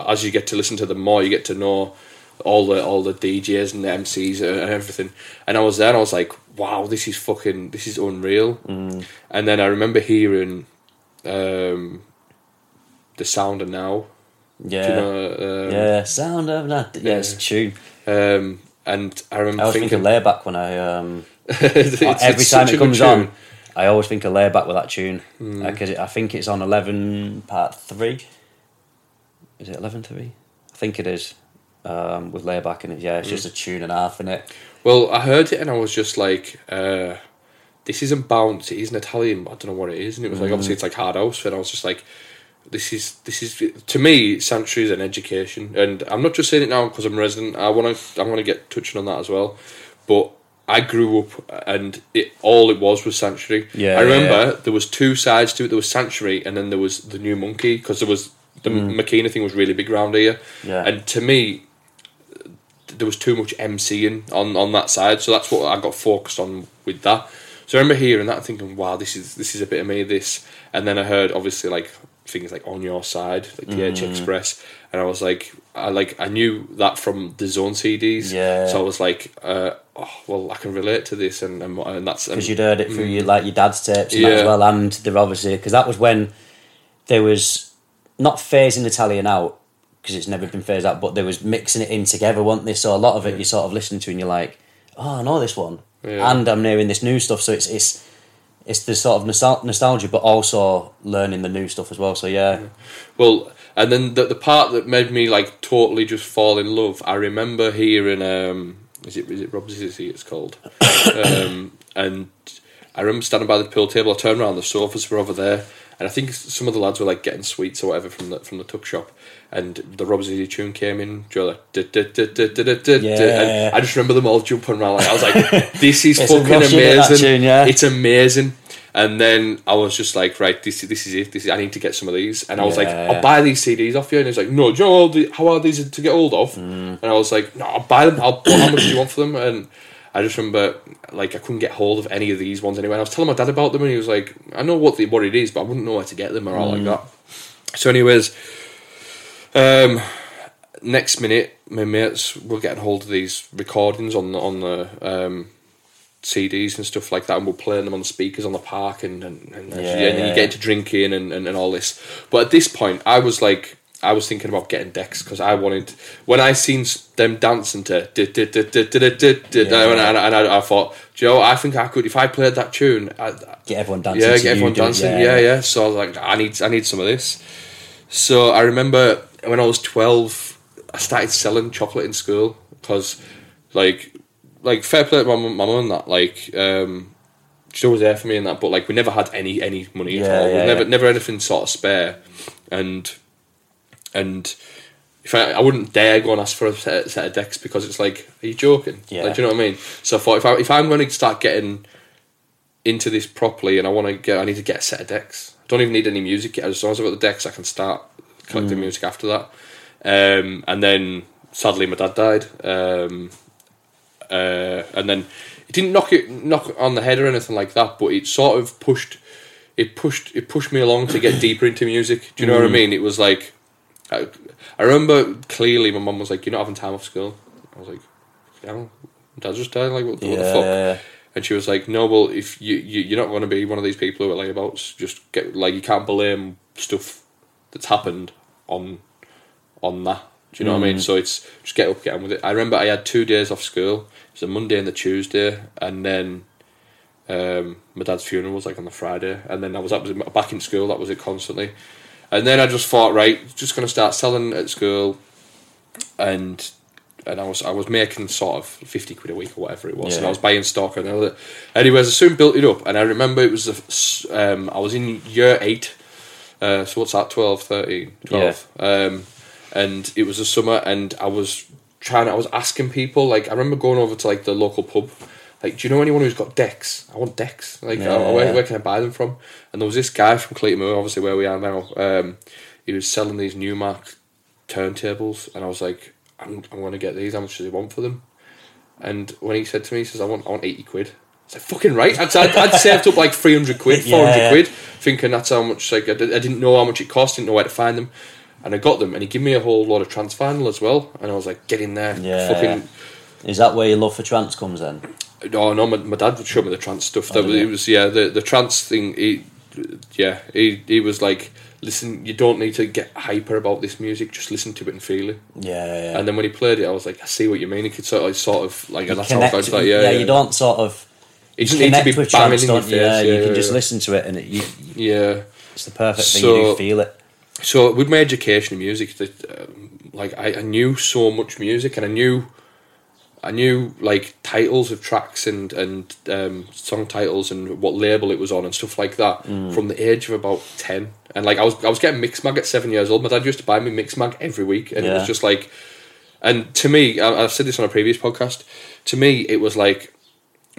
as you get to listen to them more, you get to know all the all the DJs and the MCs and everything. And I was there, and I was like, wow, this is fucking this is unreal. Mm. And then I remember hearing um, the sound of now. yeah. You know, um, yeah, sound of that. Yeah, it's a tune. Um, and I remember I think thinking, of layback when I um it's- every it's time it comes. On. I always think of layback with that tune because I think it's on eleven part three. Is it eleven three? I think it is. Um, with layback in it, yeah, it's Hmm. just a tune and a half in it. Well, I heard it and I was just like, uh, this isn't bounce. It isn't Italian. I don't know what it is. And it was like Mm. obviously it's like hard house. And I was just like, this is this is to me Sanctuary is an education. And I'm not just saying it now because I'm resident. I want to I want to get touching on that as well. But I grew up and it all it was was Sanctuary. Yeah, I remember yeah. there was two sides to it. There was Sanctuary and then there was the New Monkey because there was the Makina thing was really big around here. Mm. Yeah. And to me, there was too much MCing on, on that side, so that's what I got focused on with that. So I remember hearing that and thinking, "Wow, this is this is a bit of me." This, and then I heard obviously like things like "On Your Side," like the Mm. Edge Express, and I was like, I like I knew that from the Zone CDs, Yeah. So I was like, uh, oh, "Well, I can relate to this," and and, and that's because you'd heard it through your like your dad's tapes and that as well, and they're obviously because that was when there was not phasing Italian out because it's never been phased out, but there was mixing it in together, weren't they? So a lot of it you sort of listen to and you're like, oh, I know this one, Yeah. and I'm hearing this new stuff. So it's it's it's the sort of nostal- nostalgia, but also learning the new stuff as well. So yeah, Well, and then the the part that made me like totally just fall in love. I remember hearing um, is it is it Rob Zizzy? It's called, um, and I remember standing by the pool table. I turned around, the sofas were over there, and I think some of the lads were like getting sweets or whatever from the from the tuck shop. And the Rob Zizzy tune came in, Joe, like, "Du- du- du- du- du- du- du- du," Yeah. and I just remember them all jumping around. Like I was like, "This is fucking rush in it, that amazing! tune, yeah. It's amazing." And then I was just like, right, this this is it. This is I need to get some of these. And I was like, Yeah. I'll buy these CDs off you. And he's like, no, do you know how, the, how hard these to get hold of? Mm. And I was like, no, I'll buy them. I'll, how much do you want for them? And I just remember, like, I couldn't get hold of any of these ones anyway. And I was telling my dad about them, and he was like, I know what the, what it is, but I wouldn't know where to get them or all like that. So, anyways, um, next minute, my mates were getting hold of these recordings on on the um, CDs and stuff like that, and we're playing them on the speakers on the park, and and, and, yeah, and yeah, you get to drinking and, and, and all this. But at this point, I was like, I was thinking about getting decks because I wanted when I seen them dancing to and I thought, Joe, I think I could if I played that tune. Get everyone dancing. Yeah, get everyone dancing. Yeah, yeah. So I was like, I need, I need some of this. So I remember when I was twelve, I started selling chocolate in school because, like, like fair play to my mum my mum and that. Like, um, she was there for me and that, but like we never had any any money at all. yeah, we never yeah. never anything sort of spare, and and. If I, I wouldn't dare go and ask for a set, set of decks because it's like, are you joking? Yeah. Like, do you know what I mean? So I thought if I if I'm going to start getting into this properly and I want to get I need to get a set of decks. I don't even need any music yet. As long as I've got the decks I can start collecting Mm. music after that. Um, and then sadly my dad died. Um, uh, and then it didn't knock it knock on the head or anything like that, but it sort of pushed it pushed it pushed me along to get deeper into music. Do you know Mm. what I mean? It was like I, I remember clearly my mum was like, You're not having time off school. I was like, Yeah, dad just died, like what, what the fuck? yeah, yeah. And she was like, "No, well, if you, you you're not going to be one of these people who are layabouts, just get like you can't blame stuff that's happened on on that. Do you know what I mean? So it's just get up, get on with it. I remember I had two days off school. It was a Monday and the Tuesday, and then um, my dad's funeral was like on the Friday, and then I was, that was back in school. That was it constantly, and then I just thought, right, just going to start selling at school, and and I was I was making sort of fifty quid a week or whatever it was, and I was buying stock and all that. Anyways, I soon built it up, and I remember it was f- um, I was in year eight, uh, so what's that 12, 13, 12. Um, and it was a summer, and I was trying. I was asking people like I remember going over to like the local pub. Like, do you know anyone who's got decks? I want decks. Like, Yeah, uh, where, yeah. where can I buy them from? And there was this guy from Clayton obviously where we are now. Um, he was selling these Numark turntables, and I was like, I'm, I'm going to get these. How much does he want for them? And when he said to me, he says, I want, I want 80 quid. I said, fucking right. I'd, I'd, I'd saved up like 300 quid, 400 Yeah. quid, thinking that's how much, like, I, did, I didn't know how much it cost, didn't know where to find them. And I got them, and he gave me a whole lot of trance vinyl as well. And I was like, get in there. Yeah. Fucking, Is that where your love for trance comes in? Oh no, my, my dad would show me the trance stuff. Oh, that Oh, was, it was yeah, the the trance thing. He, yeah, he he was like, listen, you don't need to get hyper about this music. Just listen to it and feel it. Yeah, yeah. And then when he played it, I was like, I see what you mean. He could sort of, sort of like, You that's how I like, yeah, yeah, you don't sort of It doesn't need to be banging in your face. Yeah, yeah, you can just listen to it and it, you, Yeah. it's the perfect thing. You do feel it. So with my education in music, that um, like I, I knew so much music, and I knew, I knew like titles of tracks and and um, song titles and what label it was on and stuff like that Mm. from the age of about ten. And like I was I was getting Mixmag at seven years old. My dad used to buy me Mixmag every week, and it was just like, and to me, I, I've said this on a previous podcast. To me, it was like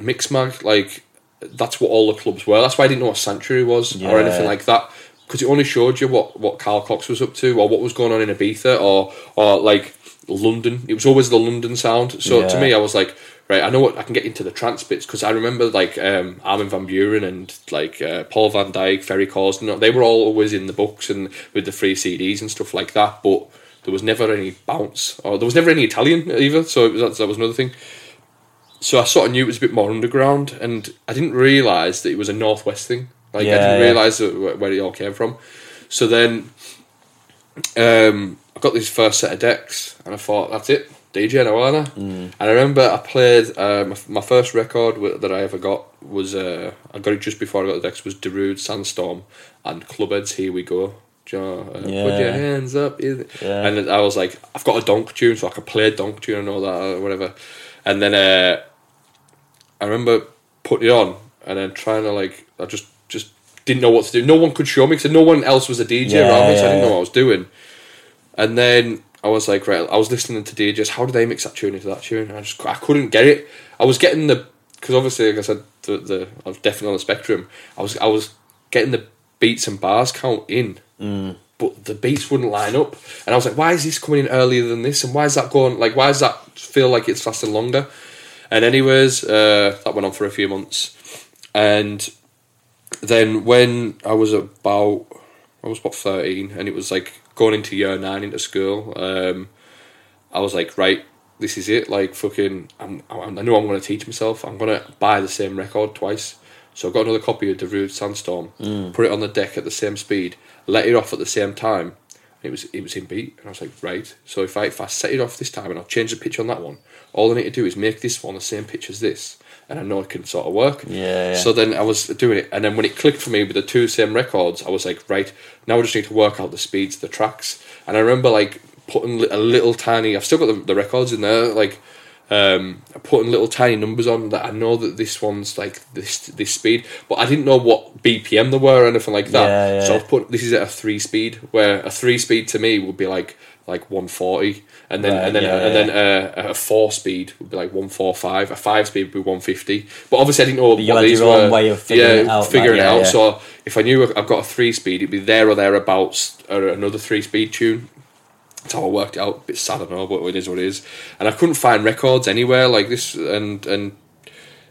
Mixmag, like that's what all the clubs were. That's why I didn't know what Sanctuary was or anything like that because it only showed you what what Carl Cox was up to or what was going on in Ibiza or or like London. It was always the London sound. So to me, I was like, right, I know what I can get into the trance bits because I remember like um, Armin van Buuren and like uh, Paul van Dyk, Ferry Corsten. They were all always in the books and with the free CDs and stuff like that, but. There was never any bounce, or there was never any Italian either. So it was, that, that was another thing so I sort of knew it was a bit more underground, and I didn't realise that it was a northwest thing. Like I didn't yeah. realise where, where it all came from. So then, um, I got this first set of decks, and I thought that's it, DJ Noana. Mm. And I remember I played uh, my, my first record that I ever got was uh, I got it just before I got the decks was Darude Sandstorm and Clubheads Here We Go. Do you know, uh, Put your hands up, Yeah. and I was like, I've got a donk tune, so I can play a donk tune and all that, or whatever. And then uh, I remember putting it on and then trying to like, I just just didn't know what to do. No one could show me because no one else was a DJ Yeah, around me, so I didn't know what I was doing. And then I was like, right, I was listening to DJs. How do they mix that tune into that tune? And I just I couldn't get it. I was getting the because obviously, like I said, the, the I was definitely on the spectrum. I was I was getting the beats and bars count in, mm. but the beats wouldn't line up, and I was like, why is this coming in earlier than this, and why is that going like why does that feel like it's lasting longer? And anyways, uh, that went on for a few months, and then when I was about I was about thirteen, and it was like going into year nine into school. Um, I was like, right, this is it. Like fucking, I'm, I'm, I know I'm going to teach myself. I'm going to buy the same record twice. So I got another copy of Darude Sandstorm, put it on the deck at the same speed, let it off at the same time. It was it was in beat, and I was like, right. So if I if I set it off this time and I'll change the pitch on that one, all I need to do is make this one the same pitch as this, and I know it can sort of work. Yeah, yeah. So then I was doing it, and then when it clicked for me with the two same records, I was like, right, now I just need to work out the speeds, the tracks. And I remember like putting a little tiny. I've still got the, the records in there, like um, putting little tiny numbers on that. I know that this one's like this this speed, but I didn't know what BPM there were or anything like that. Yeah, yeah. So I've put this is at a three speed, where a three speed to me would be like like one forty, and then Right, and then yeah, and then uh, a four speed would be like one four five. A five speed would be one fifty. But obviously, I didn't know you what had these your own were. way of figuring yeah, it out, figuring like, it out. So if I knew I've got a three speed, it'd be there or thereabouts, or another three speed tune. That's how I worked out. A bit sad, I know, but it is what it is. And I couldn't find records anywhere like this, and and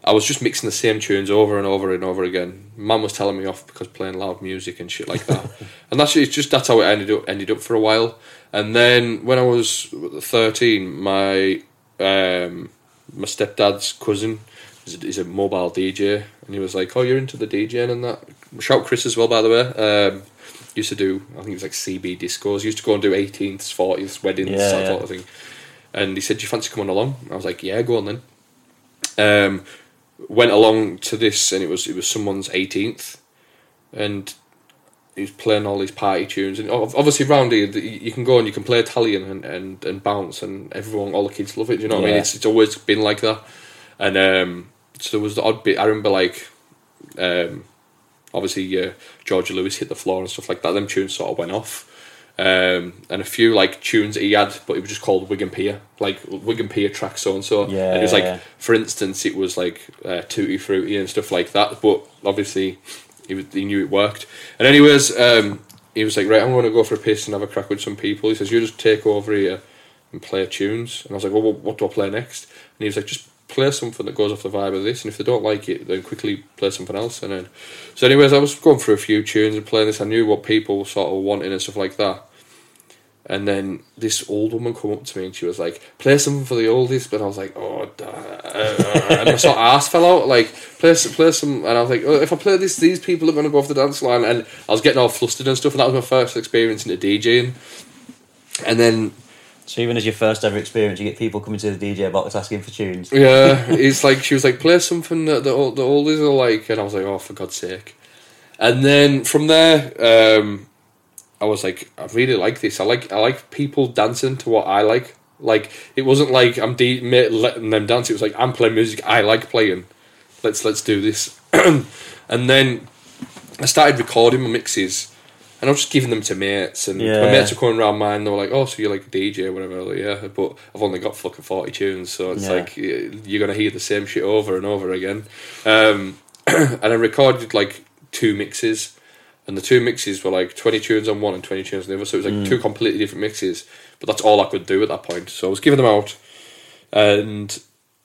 I was just mixing the same tunes over and over and over again. Mum was telling me off because playing loud music and shit like that. and that's it's just that's how it ended up ended up for a while. And then when I was thirteen, my um, my stepdad's cousin is a, is a mobile DJ, and he was like, "Oh, you're into the DJing and that." Shout Chris as well, by the way. Um, used to do, I think it was like CB discos. Used to go and do 18th, 40th weddings, Yeah, that yeah. sort of thing. And he said, "Do you fancy coming along?" I was like, "Yeah, go on then." Um, went along to this, and it was it was someone's 18th, and he was playing all these party tunes. And obviously, round here, you can go and you can play Italian and, and, and bounce, and everyone, all the kids love it. Do you know what I mean? It's it's always been like that. And um, so there was the odd bit. I remember like. Um, obviously, uh, Georgia Lewis hit the floor and stuff like that. Them tunes sort of went off. Um, and a few like tunes he had, but it was just called Wigan Pier, like Wigan Pier track so and so. Yeah, and it was like, yeah. for instance, it was like uh, Tutti Frutti and stuff like that. But obviously, he, was, he knew it worked. And anyways, um, he was like, right, I'm going to go for a piss and have a crack with some people. He says, you just take over here and play tunes. And I was like, well, what- what do I play next? And he was like, just play something that goes off the vibe of this. And if they don't like it, then quickly play something else. And then, so anyways, I was going through a few tunes and playing this. I knew what people were sort of wanting and stuff like that. And then this old woman come up to me and she was like, "Play something for the oldies," but I was like, "Oh," and my sort of ass fell out. Like, play play some, and I was like, oh, "If I play this, these people are going to go off the dance line." And I was getting all flustered and stuff. And that was my first experience into DJing. And then So even as your first ever experience, you get people coming to the DJ box asking for tunes. Yeah, it's like she was like, play something that the old- the oldies are like, and I was like, oh, for God's sake. And then from there, um, I was like, I really like this. I like I like people dancing to what I like. Like it wasn't like I'm de- letting them dance. It was like I'm playing music I like playing. Let's let's do this. and then I started recording my mixes, and I was just giving them to mates. And Yeah. my mates were coming around mine. They were like, "Oh, so you're like a DJ or whatever?" Like, yeah, but I've only got fucking forty tunes, so it's Yeah. like you're gonna hear the same shit over and over again. Um, and I recorded like two mixes, and the two mixes were like twenty tunes on one and twenty tunes on the other. So it was like two completely different mixes. But that's all I could do at that point. So I was giving them out, and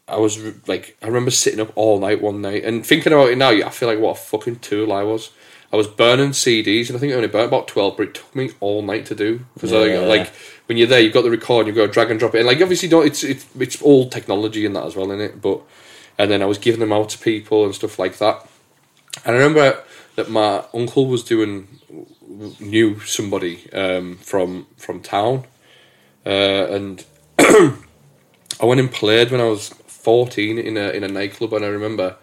I was like, I remember sitting up all night one night and thinking about it now. I feel like what a fucking tool I was. I was burning CDs, and I think I only burnt about twelve, but it took me all night to do because Yeah. like, like when you're there, you've got the record, and you've got to drag and drop it, and like obviously, don't it's it's it's old technology and that as well in it. But and then I was giving them out to people and stuff like that. And I remember that my uncle was doing knew somebody um, from from town, uh, and I went and played when I was fourteen in a in a nightclub, and I remember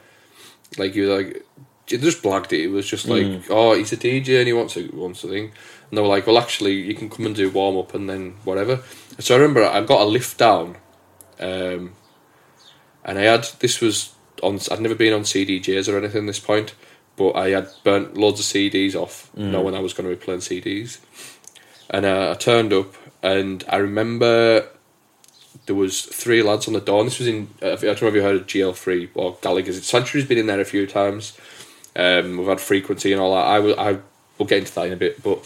like you were like you just blagged it. It was just like, oh, he's a DJ and he wants a wants a thing, and they were like, well, actually, you can come and do warm up and then whatever. So I remember I got a lift down, um, and I had this was on. I'd never been on CDJs or anything at this point, but I had burnt loads of CDs off, knowing I was going to be playing CDs, and uh, I turned up and I remember there was three lads on the door. And this was in uh, I don't know if you heard of GL3 or Gallagher's. It's Sanctuary's been in there a few times. Um, we've had frequency and all that. I will I will get into that in a bit, but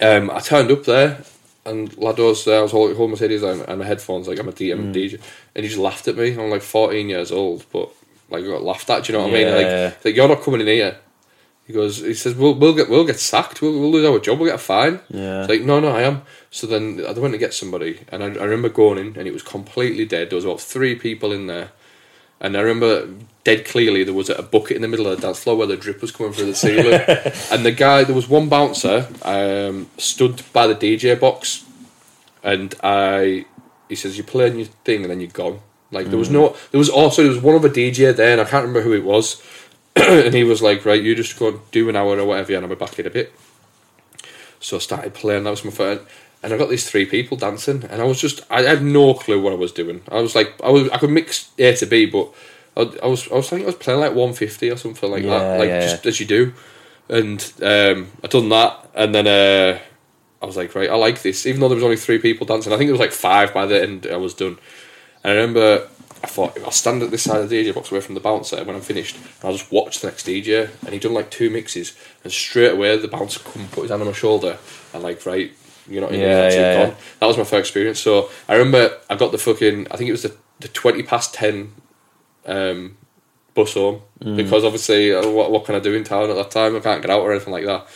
um, I turned up there and lad was there. I was holding, holding my CDs and, and my headphones like I'm a D- I'm a DJ, and he just laughed at me. I'm like 14 years old, but like I got laughed at. Do you know what I mean? Like, like you're not coming in here. He goes. He says, "We'll we'll get we'll get sacked. We'll, we'll lose our job. We'll get a fine." Yeah. It's like, no, no, I am. So then I went to get somebody, and I, I remember going in, and it was completely dead. There was about three people in there, and I remember dead clearly there was a bucket in the middle of the dance floor where the drip was coming through the ceiling, and the guy, there was one bouncer, um, stood by the DJ box, and I, he says, "You're playing your thing, and then you're gone." Like there was no, there was also there was one other DJ there, and I can't remember who it was, and he was like, "Right, you just go do an hour or whatever, and I'll be back in a bit." So I started playing. That was my first, and I got these three people dancing, and I was just I had no clue what I was doing. I was like I was I could mix A to B, but I, I was I was thinking I was playing like 150 or something like Yeah, that, like yeah, just as you do. And um, I done that, and then uh, I was like, right, I like this, even though there was only three people dancing. I think it was like five by the end. I was done, and I remember. I thought I'll stand at this side of the DJ box away from the bouncer when I'm finished, and I'll just watch the next DJ. And he done like two mixes, and straight away the bouncer come put his hand on my shoulder, and like, right, you're not in Yeah, yeah, yeah, yeah. That was my first experience. So I remember I got the fucking, I think it was the, the 20 past 10 um, bus home Mm. because obviously, uh, what, what can I do in town at that time? I can't get out or anything like that.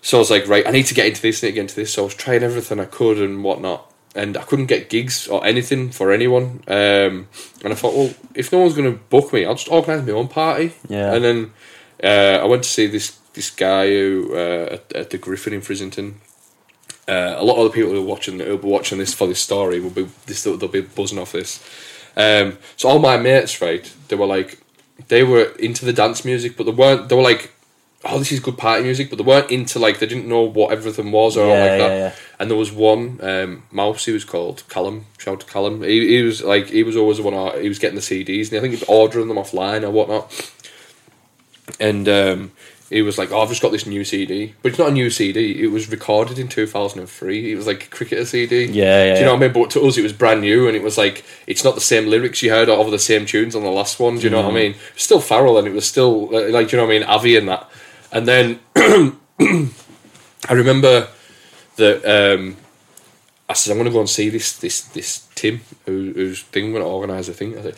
So I was like, right, I need to get into this, I need to get into this. So I was trying everything I could and whatnot. And I couldn't get gigs or anything for anyone. Um, and I thought, well, if no one's going to book me, I'll just organise my own party. Yeah. And then uh, I went to see this this guy who uh, at, at the Griffin in Frizzington. Uh, a lot of the people who are watching who will be watching this for this story will be this they'll be buzzing off this. Um, so all my mates, right, they were like, they were into the dance music, but they weren't. They were like, oh, this is good party music, but they weren't into like they didn't know what everything was or all Yeah, like that. yeah. And there was one um, mouse. He was called Callum. Shout out to Callum. He, he was like he was always the one. He was getting the CDs, and I think he was ordering them offline or whatnot. And um, he was like, "Oh, I've just got this new CD, but it's not a new CD. It was recorded in two thousand and three. It was like a cricketer CD. Yeah, yeah, Do you know what I mean? But to us, it was brand new, and it was like it's not the same lyrics you heard over the same tunes on the last one. Do you know Mm. what I mean? It was still Farrell, and it was still like, like do you know what I mean? Avi and that. And then I remember that um, I said, I'm going to go and see this this this Tim who, who's thing going to organise a thing. I said,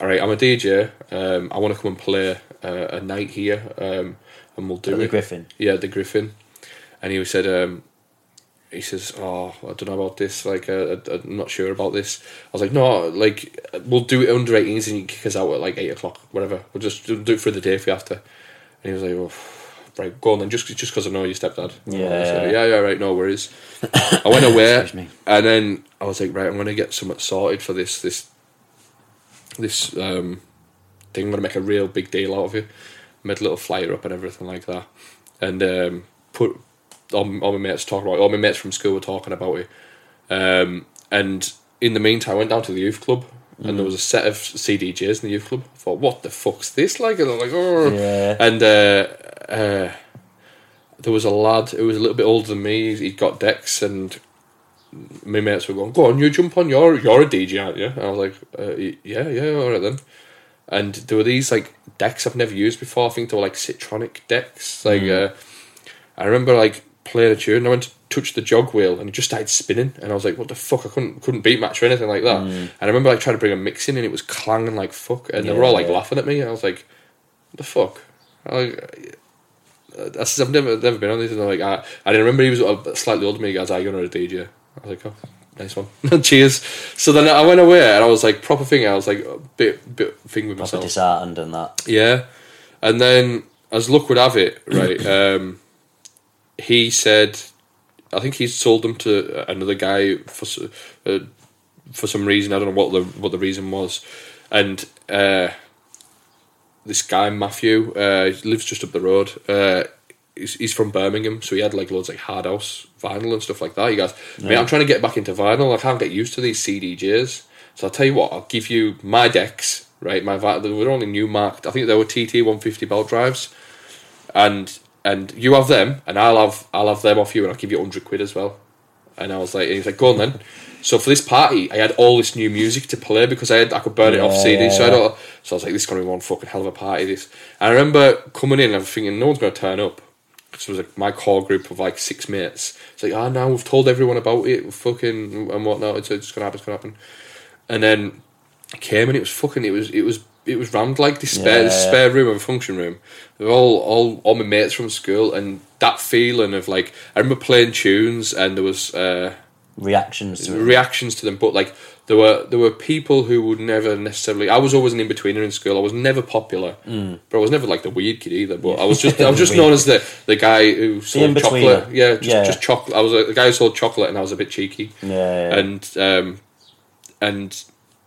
all right, I'm a DJ. Um, I want to come and play uh, a night here, um, and we'll do At the it. Griffin? Yeah, the Griffin. And he said, um, he says, "Oh, I don't know about this. Like, uh, I- I'm not sure about this." I was like, "No, like, we'll do it under 18s, and you kick us out at like eight o'clock, whatever. We'll just do it for the day if we have to." And he was like, "Oh, right, go on then, just just because I know your stepdad." Yeah. Said, yeah, yeah, right, no worries. I went away, Excuse me. and then I was like, right, I'm gonna get something sorted for this this this um thing. I'm gonna make a real big deal out of it. Made a little flyer up and everything like that, and um, put all, all my mates talking about. it. All my mates from school were talking about it, um, and in the meantime, I went down to the youth club. And there was a set of CDJs in the youth club. I thought, what the fuck's this like? And I'm like, oh. Yeah. And uh, uh, there was a lad who was a little bit older than me. He'd got decks, and my mates were going, "Go on, you jump on. You're you're a DJ, aren't you?" And I was like, uh, "Yeah, yeah, all right then." And there were these like decks I've never used before. I think they were like Citronic decks. Like uh, I remember like playing a tune. And I went to touch the jog wheel, and it just started spinning. And I was like, "What the fuck?" I couldn't couldn't beat match or anything like that. And I remember like trying to bring a mix in, and it was clanging like fuck. And they were all like Yeah. laughing at me. And I was like, "What the fuck?" I like, I said, I've never never been on these And they're like, I, I didn't remember he was uh, slightly older than me. He goes, "Ah, you're a DJ." I was like, "Oh, nice one, cheers." So then I went away, and I was like, proper thing. I was like, a bit bit thing with Proper myself. disheartened and that. Yeah, and then as luck would have it, right? um, he said, I think he sold them to another guy for s- uh, for some reason. I don't know what the what the reason was, and uh, this guy Matthew uh, he lives just up the road. Uh, he's, he's from Birmingham, so he had like loads like hard house vinyl and stuff like that. He goes, mate, I'm trying to get back into vinyl. I can't get used to these CDJs. So I'll tell you what, I'll give you my decks, right? My vi- they were only new marked. I think they were TT 150 belt drives, and and you have them, and I'll have I'll have them off you, and I'll give you hundred quid as well. And I was like, and he's like, go on then. So for this party, I had all this new music to play because I had I could burn it off Yeah, CD. So I don't. So I was like, this is gonna be one fucking hell of a party. This. And I remember coming in and thinking, no one's gonna turn up. Because it was like my core group of like six mates. It's like, ah, now we've told everyone about it, fucking and whatnot. It's, it's gonna happen. It's gonna happen. And then I came and it was fucking. It was it was it was rammed like this spare this Yeah. spare room and function room. They're all all all my mates from school and that feeling of like I remember playing tunes and there was. uh Reactions to reactions to them, but like there were there were people who would never necessarily. I was always an in betweener in school. I was never popular, Mm. but I was never like the weird kid either. But I was just I was just known as the the guy who sold chocolate. Yeah, just, Yeah. just chocolate. I was a, the guy who sold chocolate, and I was a bit cheeky. Yeah, yeah. And um, and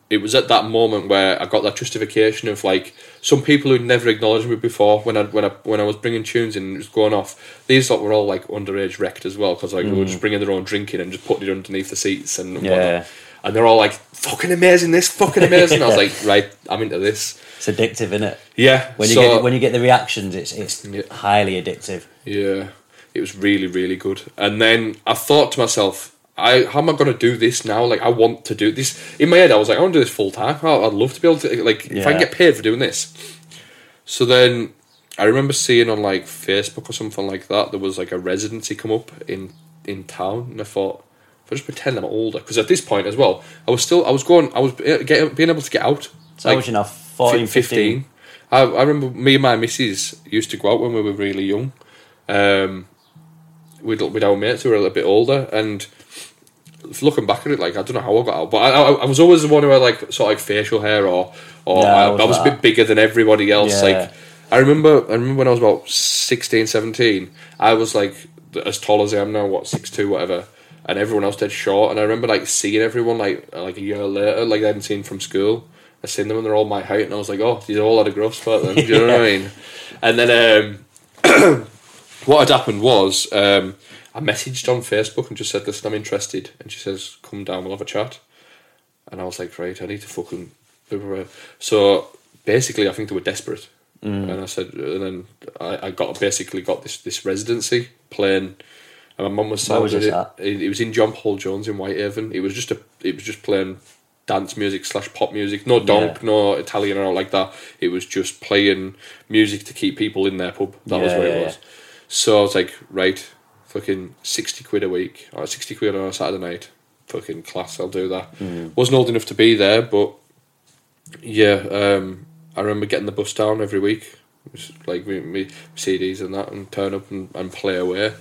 it was at that moment where I got that justification of like some people who'd never acknowledged me before when I when I when I was bringing tunes in and it was going off. These lot were all like underage wrecked as well because like they were just bringing their own drinking and just putting it underneath the seats and Mm. Yeah. whatnot. And they're all like, "Fucking amazing! This fucking amazing!" I was like, "Right, I'm into this." It's addictive, isn't it? Yeah. When you so- get when you get the reactions, it's it's Yeah. highly addictive. Yeah, it was really, really good. And then I thought to myself, I how am I going to do this now? Like, I want to do this. In my head, I was like, I want to do this full time. I'd love to be able to, like, if I can get paid for doing this. So then I remember seeing on like Facebook or something like that, there was like a residency come up in in town, and I thought. If I just pretend I'm older, because at this point as well, I was still, I was going, I was getting, being able to get out. So like, you know, 14, 15. I, I remember me and my missus used to go out when we were really young. Um, with, with our mates who were a little bit older, and looking back at it, like I don't know how I got out, but I, I, I was always the one who had like sort of like facial hair, or or I, I I was was, a bit bigger than everybody else. Yeah. Like I remember, I remember when I was about 16, 17, I was like as tall as I am now, what six two, whatever. And everyone else dead short, and I remember like seeing everyone like like a year later, like I hadn't seen from school. I seen them and they're all my height, and I was like, oh, these are all had a growth spurt then. Do you know what I mean? And then um, what had happened was um, I messaged on Facebook and just said, listen, I'm interested. And she says, come down, we'll have a chat. And I was like, right, I need to fucking. So basically, I think they were desperate. And I said, and then I, I got basically got this this residency playing. And my mum was Where was it. it. It was in John Paul Jones in Whitehaven. It was just a. It was just playing dance music slash pop music. No donk, Yeah. no Italian or anything like that. It was just playing music to keep people in their pub. That was Yeah, what yeah, it was. So I was like, right, fucking sixty quid a week or sixty quid on a Saturday night. Fucking class, I'll do that. Mm. Wasn't old enough to be there, but yeah, um, I remember getting the bus down every week, It was like me, me CDs and that, and turn up and, and play away.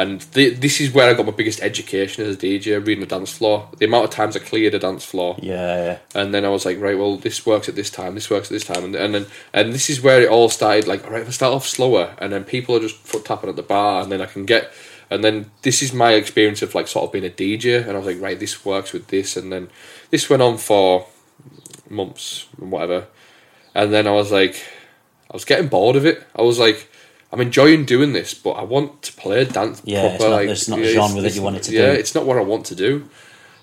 And th- this is where I got my biggest education as a DJ, reading the dance floor. The amount of times I cleared a dance floor, Yeah, and then I was like, right, well, this works at this time, this works at this time, and and then and this is where it all started. Like, all right, if I start off slower, and then people are just foot tapping at the bar, and then I can get, and then this is my experience of like sort of being a DJ, and I was like, right, this works with this, and then this went on for months and whatever, and then I was like, I was getting bored of it. I was like. I'm enjoying doing this, but I want to play dance. Yeah, it's not- it's not the genre that you wanted to yeah, do. it's not what I want to do.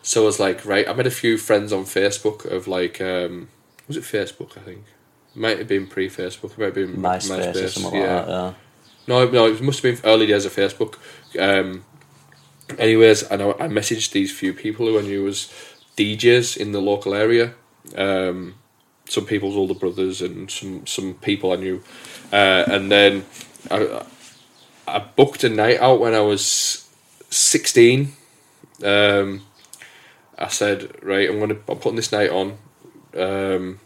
So I was like, right, I met a few friends on Facebook of like, um, was it Facebook? I think might have been pre-Facebook. It might have been MySpace, or something like that. Yeah. No, no, it must have been early days of Facebook. Um, anyways, I know I messaged these few people who I knew was DJs in the local area. Um, some people's older brothers and some some people I knew, uh, and then I, I booked a night out when I was sixteen. Um, I said, right, I'm gonna I'm putting this night on. Um,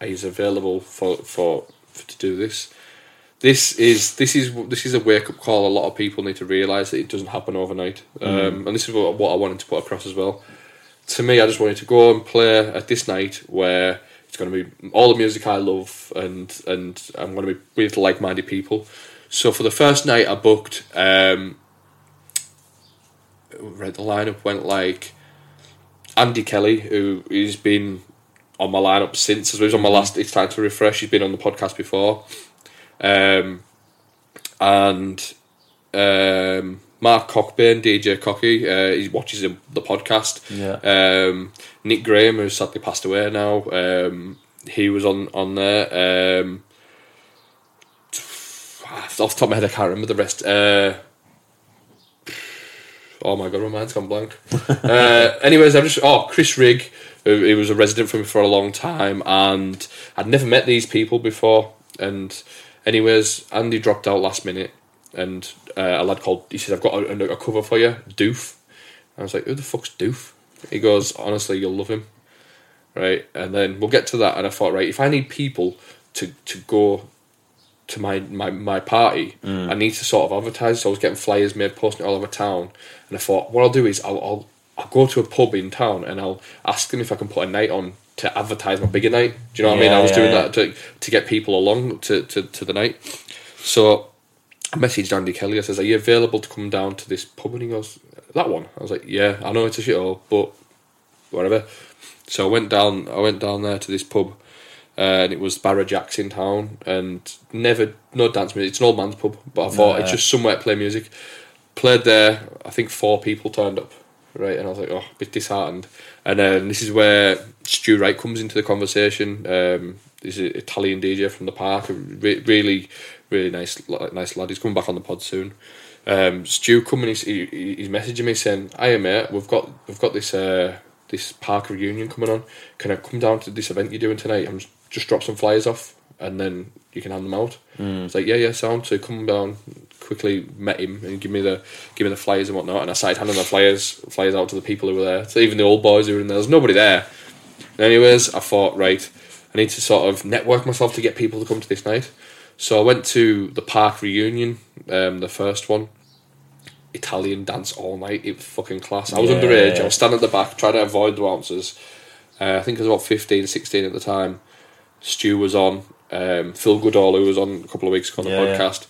he's available for, for for to do this. This is this is this is a wake up call. A lot of people need to realise that it doesn't happen overnight, um, and this is what, what I wanted to put across as well. To me, I just wanted to go and play at this night where it's going to be all the music I love, and and I'm going to be with like minded people. So for the first night, I booked. Um, right, the lineup went like Andy Kelly, who has been on my lineup since. He was on my last. It's time to Riffresh. He's been on the podcast before, um, and um, Mark Cockburn, DJ Cocky. Uh, he watches the, the podcast. Yeah. Um, Nick Graham, who's sadly passed away now. Um, he was on on there. Um, off the top of my head, I can't remember the rest. Uh, Oh my god, my mind's gone blank. uh, anyways, I'm just oh Chris Rigg. who- He was a resident for me for a long time, and I'd never met these people before. And anyways, Andy dropped out last minute, and uh, a lad called. He said, "I've got a, a cover for you, Doof." I was like, "Who the fuck's Doof?" He goes, "Honestly, you'll love him." Right, and then we'll get to that. And I thought, right, if I need people to to go to my, my, my party, mm. I need to sort of advertise. So I was getting flyers made, posting it all over town. And I thought, what I'll do is I'll, I'll, I'll go to a pub in town and I'll ask them if I can put a night on to advertise my bigger night. Do you know what I mean? I was yeah, doing yeah. that to, to get people along to, to, to the night. So I messaged Andy Kelly. I says, "Are you available to come down to this pub?" And he goes, "That one." I was like, "Yeah, I know it's a shithole, but whatever." So I went down. I went down there to this pub, and it was Barra Jacks in town, and never no dance music. It's an old man's pub, but I thought it's just somewhere to play music. Played there. I think four people turned up, right, and I was like, oh, a bit disheartened. And then this is where Stu Wright comes into the conversation. Um, he's an Italian DJ from the park. a Re- really, really nice, nice lad. He's coming back on the pod soon. Um, Stu coming, he's, he, he- he's messaging me saying, "Hiya mate, we've got we've got this uh, this park reunion coming on. Can I come down to this event you're doing tonight? I'm just, just drop some flyers off, and then you can hand them out." It's like, "Yeah, yeah, sound." So come down, quickly met him and give me the give me the flyers and whatnot, and I started handing the flyers flyers out to the people who were there. So even the old boys who were in there, there's nobody there. Anyways, I thought, right, I need to sort of network myself to get people to come to this night. So I went to the park reunion, um, the first one. Italian dance all night. It was fucking class. I was Yeah. underage. I was standing at the back trying to avoid the bouncers. Uh, I think I was about 15, 16 at the time. Stu was on. Um, Phil Goodall, who was on a couple of weeks ago on the Yeah, yeah. podcast.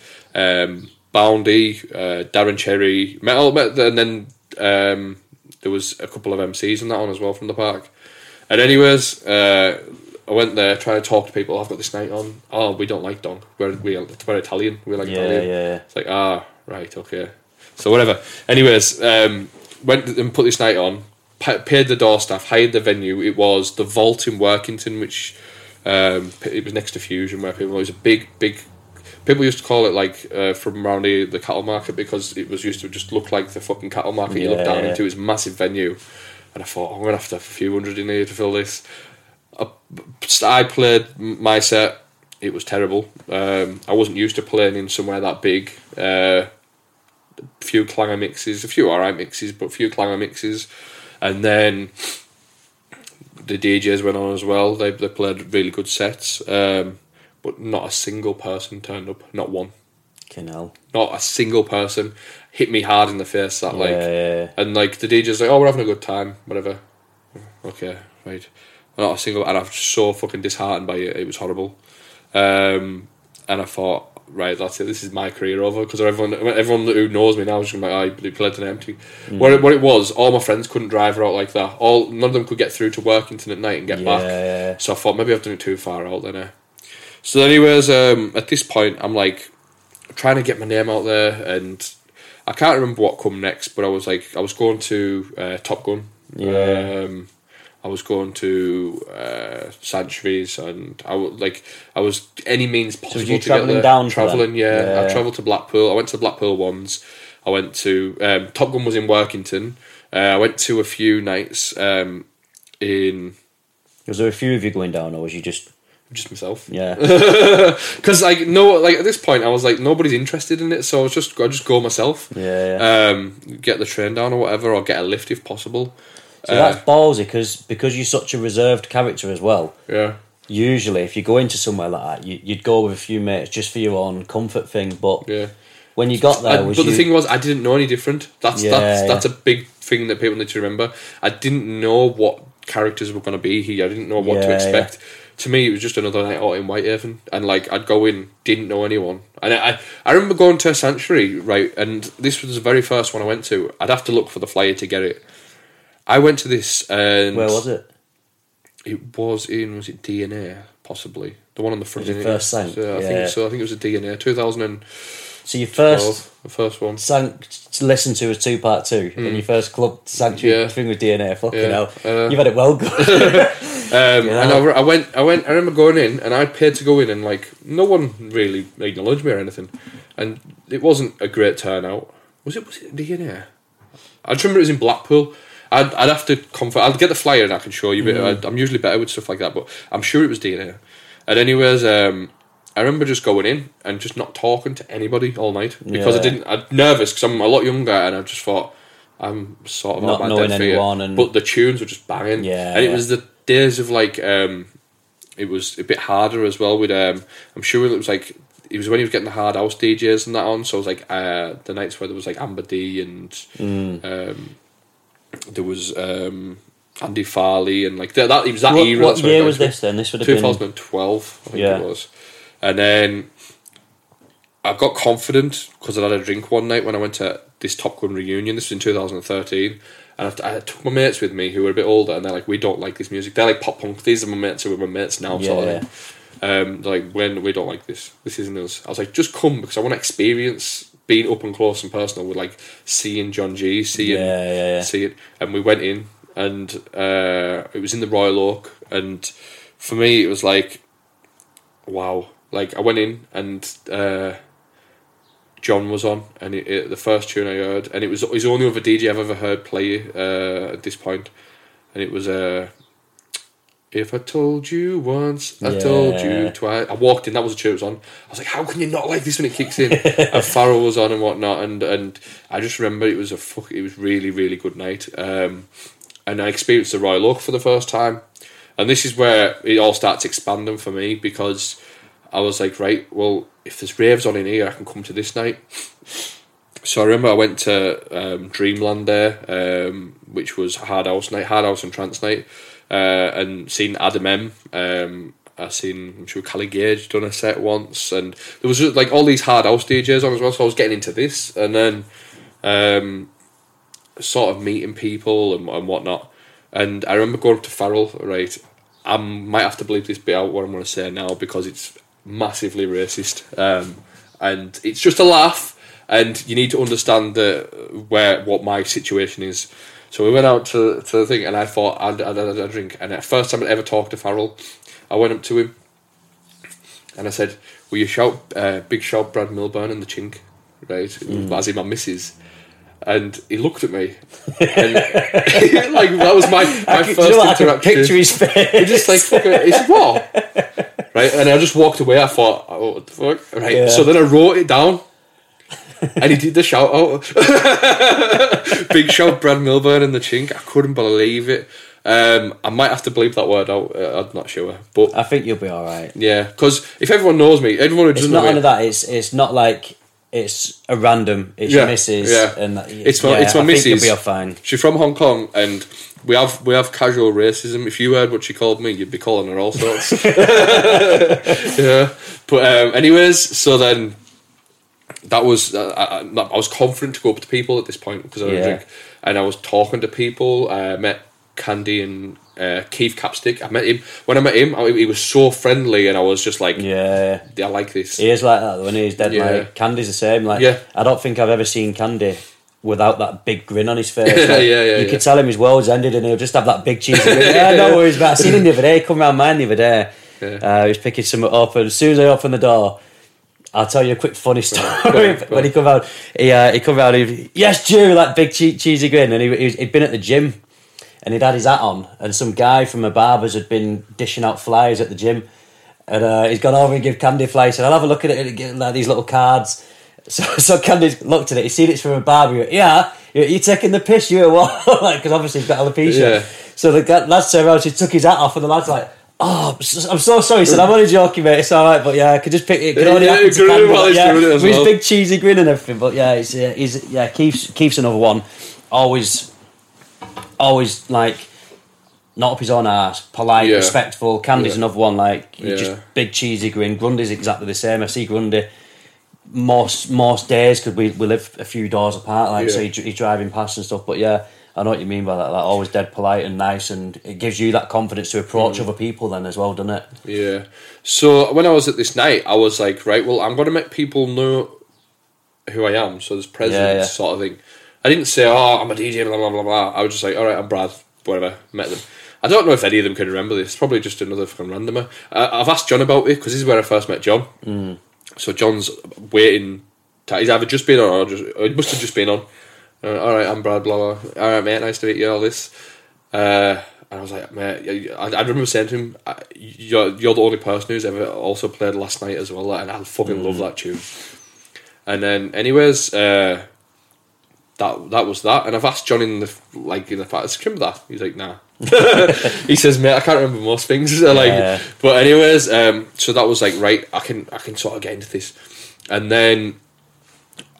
Um, Boundy, uh, Darren Cherry, Metal, and then um, there was a couple of MCs in that one as well from the park. And anyways, uh, I went there trying to talk to people. I've got this night on. Oh, we don't like donk. We're we, we're Italian. We like Yeah, Italian. yeah, yeah. It's like ah right okay. So whatever. Anyways, um, went and put this night on. Pa- paid the door staff. Hired the venue. It was the Vault in Workington, which um, it was next to Fusion, where people it was a big big. People used to call it like uh, from around the, the cattle market because it was used to just look like the fucking cattle market you look down into. It's massive venue, and I thought I'm gonna have to have a few hundred in here to fill this. I, I played my set. It was terrible. Um, I wasn't used to playing in somewhere that big. Uh, a few clanger mixes, a few alright mixes, but a few clanger mixes, and then the DJs went on as well. They they played really good sets, um, but not a single person turned up. Not one. Hell. Not a single person hit me hard in the face. That like, Yeah, yeah, yeah. and like the DJ's like, oh, we're having a good time, whatever. Okay, right. Not a single, and I was so fucking disheartened by it. It was horrible. Um, and I thought, right, that's it. This is my career over because everyone, everyone who knows me now is just gonna be like, oh, you played an empty. What, it, what it was, all my friends couldn't drive out like that. All none of them could get through to Workington at night and get Yeah, back. So I thought maybe I've done it too far out then. Eh? So, anyways, um, at this point, I'm like trying to get my name out there, and I can't remember what come next, but I was like, I was going to uh, Top Gun. Yeah. Um, I was going to uh, Sanctuaries, and I was like, I was any means possible. you to get travelling there. down? Traveling, yeah. I travelled to Blackpool. I went to Blackpool once. I went to um, Top Gun was in Workington. Uh, I went to a few nights um, in Was there a few of you going down, or was you just just myself. yeah? Because like no, like at this point, I was like nobody's interested in it, so I was just I just go myself. Yeah, yeah. Um, get the train down or whatever, or get a lift if possible. So that's ballsy because because you're such a reserved character as well. Yeah, Usually, if you go into somewhere like that, you, you'd go with a few mates just for your own comfort thing. But yeah. when you got there, I- was but you, the thing was, I didn't know any different. That's Yeah, that's yeah. that's a big thing that people need to remember. I didn't know what characters were going to be here. I didn't know what to Yeah, expect. To me, it was just another night out in Whitehaven, and like I'd go in, didn't know anyone, and I I remember going to a sanctuary right, and this was the very first one I went to. I'd have to look for the flyer to get it. I went to this, and where was it? It was in was it DNA possibly the one on the front. Was it innit? first sank? So, I Yeah. think so. I think it was a DNA 2012, So your first the first one. sank listen to was two part two, and your first club sanctuary Hmm. Yeah. thing with DNA. Fucking Yeah. hell, Uh, you've had it well good. Um, Yeah. And I, I went, I went. I remember going in, and I paid to go in, and like no one really acknowledged me or anything, and it wasn't a great turnout. Was it? Was it DNA? I just remember it was in Blackpool. I'd, I'd have to confirm. I'll get the flyer and I can show you. But Mm. I, I'm usually better with stuff like that. But I'm sure it was DNA. And anyways, um, I remember just going in and just not talking to anybody all night because I didn't. I'm nervous because I'm a lot younger and I just thought I'm sort of Not out knowing anyone and- But the tunes were just banging. Yeah, and it was the days of like. Um, it was a bit harder as well with um I'm sure it was like it was when he was getting the hard house DJs and that on so it was like uh the nights where there was like Amber D and Mm. um there was um Andy Farley and like that, that it was that What, era what year was this then? This would have been 2012 I think Yeah. it was. And then I got confident because I had a drink one night when I went to this Top Gun reunion. This was in 2013 and I, I took my mates with me who were a bit older and they're like we don't like this music. They're like pop punk. These are my mates who are my mates now sort of um, like when we don't like this. This isn't us. I was like just come because I want to experience being up and close and personal with like seeing John G seeing Yeah, yeah, yeah. see it and we went in and uh, it was in the Royal Oak and for me it was like wow like I went in and uh, John was on and it, it, the first tune I heard and it was his only other DJ I've ever heard play uh, at this point and it was uh, if I told you once I told you twice. I walked in that was it was on. I was like how can you not like this when it kicks in? And Farrell was on and whatnot and and I just remember it was a fuck it was really really good night. Um, and I experienced the Royal Oak for the first time. And this is where it all starts expanding for me because I was like, right, well, if there's raves on in here, I can come to this night. So I remember I went to um, Dreamland there, um, which was Hard House night, Hard House and Trance night, uh, and seen Adam M. Um, I seen I'm sure Cali Gage done a set once, and there was like all these hard house DJs on as well. So I was getting into this, and then um, sort of meeting people and, and whatnot. And I remember going up to Farrell, right? I might have to bleep this bit out what I'm going to say now because it's massively racist. Um, and it's just a laugh, and you need to understand the, where what my situation is. So we went out to, to the thing, and I thought I'd, I'd, I'd, a drink. And the first time I'd ever talked to Farrell, I went up to him and I said, Will you shout, uh, big shout Brad Milburn and the chink? Right? As in my missus. And he looked at me, and like that was my, my I first you know what, I can picture his face. He just like fucking, he said what? Right, and I just walked away. I thought, oh, what the fuck? Right, Yeah. so then I wrote it down, and he did the shout out. Big shout, Brad Milburn and the Chink. I couldn't believe it. Um, I might have to bleep that word out. Uh, I'm not sure, but I think you'll be all right. yeah, because if everyone knows me, everyone who It's doesn't not know only me, that. It's it's not like it's a random. It's Yeah, your missus. yeah. and that, It's my- yeah, it's my I think you'll missus. be all fine. She's from Hong Kong, and we have we have casual racism. If you heard what she called me, you'd be calling her all sorts. yeah, but um, anyways, so then that was uh, I, I was confident to go up to people at this point because I Yeah. drink, and I was talking to people. I met Candy and uh, Keith Capstick. I met him when I met him. I, he was so friendly, and I was just like, Yeah, I like this. he is like that when he's dead. Yeah. Like Candy's the same. Like Yeah. I don't think I've ever seen Candy without that big grin on his face. Yeah, Like, yeah, yeah, You yeah. could tell him his world's ended, and he'll just have that big cheesy grin. Yeah, no worries. But I seen him the other day. Come round mine the other day. Yeah. Uh, he was picking something up, and as soon as I opened the door. I'll tell you a quick funny story. go on. when he come out, he uh, he come out. He yes, Jew, that big che- cheesy grin, and he, he was, he'd been at the gym, and he'd had his hat on, and some guy from a barber's had been dishing out flyers at the gym, and uh, he's gone over and give Candy a flyer. He said, "I'll have a look at it, and get like these little cards." So, so Candy looked at it. He seen it's from a barber. He went, yeah, you you taking the piss? You or what? like because obviously he's got alopecia. Yeah. So the lad turned around. She took his hat off, and the lad's like. Oh, I'm so, I'm so sorry. I'm only joking, mate. It's all right, but yeah, I could just pick it. Could only Yeah, happen to grin but yeah, with his well. big cheesy grin and everything. But yeah, it's uh, he's yeah keeps keeps another one. Always, always like not up his own ass, polite, Yeah. respectful. Candy's Yeah. another one like Yeah. just big cheesy grin. Grundy's exactly the same. I see Grundy most most days because we, we live a few doors apart. Like so, he, he's driving past and stuff. But yeah, I know what you mean by that. Like always dead polite and nice, and it gives you that confidence to approach Mm. other people then as well, doesn't it? Yeah. So when I was at this night, I was like, right, well, I'm going to make people know who I am. So there's presence, Yeah, yeah. sort of thing. I didn't say, oh, I'm a DJ, blah, blah, blah, blah. I was just like, all right, I'm Brad, whatever, met them. I don't know if any of them can remember this. Probably just another fucking randomer. Uh, I've asked John about it because this is where I first met John. Mm. So John's waiting. To, he's either just been on or just, or he must have just been on. Uh, all right, I'm Brad. Blah blah. All right, mate. Nice to meet you. All this. Uh, and I was like, mate, I, I remember saying to him, "You're you're the only person who's ever also played last night as well, and I fucking love that tune." And then, anyways, uh, that that was that. And I've asked John in the like in the past, "Can you remember that?" He's like, "Nah." he says, "Mate, I can't remember most things." like, Yeah. but anyways, um, so that was like right. I can I can sort of get into this, and then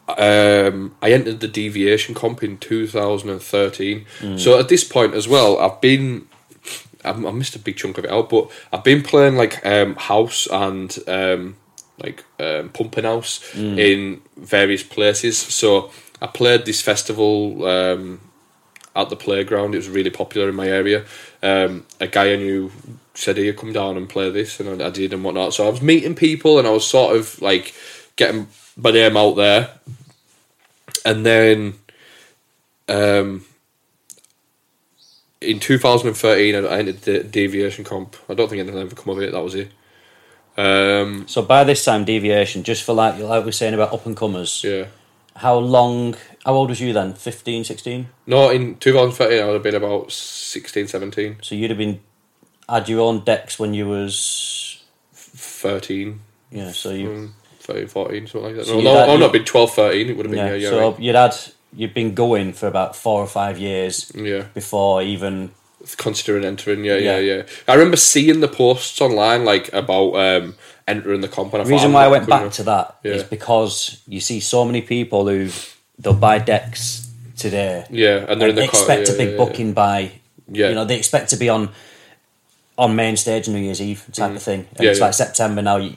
um, I entered the deviation comp in 2013. So at this point as well, I've been. I've, missed a big chunk of it out, but I've been playing like um, house and um, like um, pumping house in various places. So I played this festival um, at the playground. It was really popular in my area. Um, a guy I knew said, "Here, come down and play this," and I, I did and whatnot. So I was meeting people, and I was sort of like getting my name out there. And then, um, in 2013, I I entered the deviation comp. I don't think anything ever come of it. That was it. Um, So by this time, deviation, just for like like we were saying about up and comers. yeah. How long? How old was you then? 15, 16? No, in 2013, I would have been about 16, 17, So you'd have been had your own decks when you was 13, yeah. So you mm, 13, 14, something like that. So no, no, had- oh, not been 12, 13. It would have been, yeah. yeah, yeah. so right. you'd had you'd been going for about four or five years yeah. before even Considering entering, yeah, yeah, Yeah. yeah, I remember seeing the posts online, like, about um, entering the comp. The reason thought, why I went back to that is because you see so many people who they'll buy decks today. Yeah, and they're in and the car- expect yeah, a big booking by Yeah. you know they expect to be on on main stage New Year's Eve type of thing. And Mm. Yeah, it's yeah. like September now. You,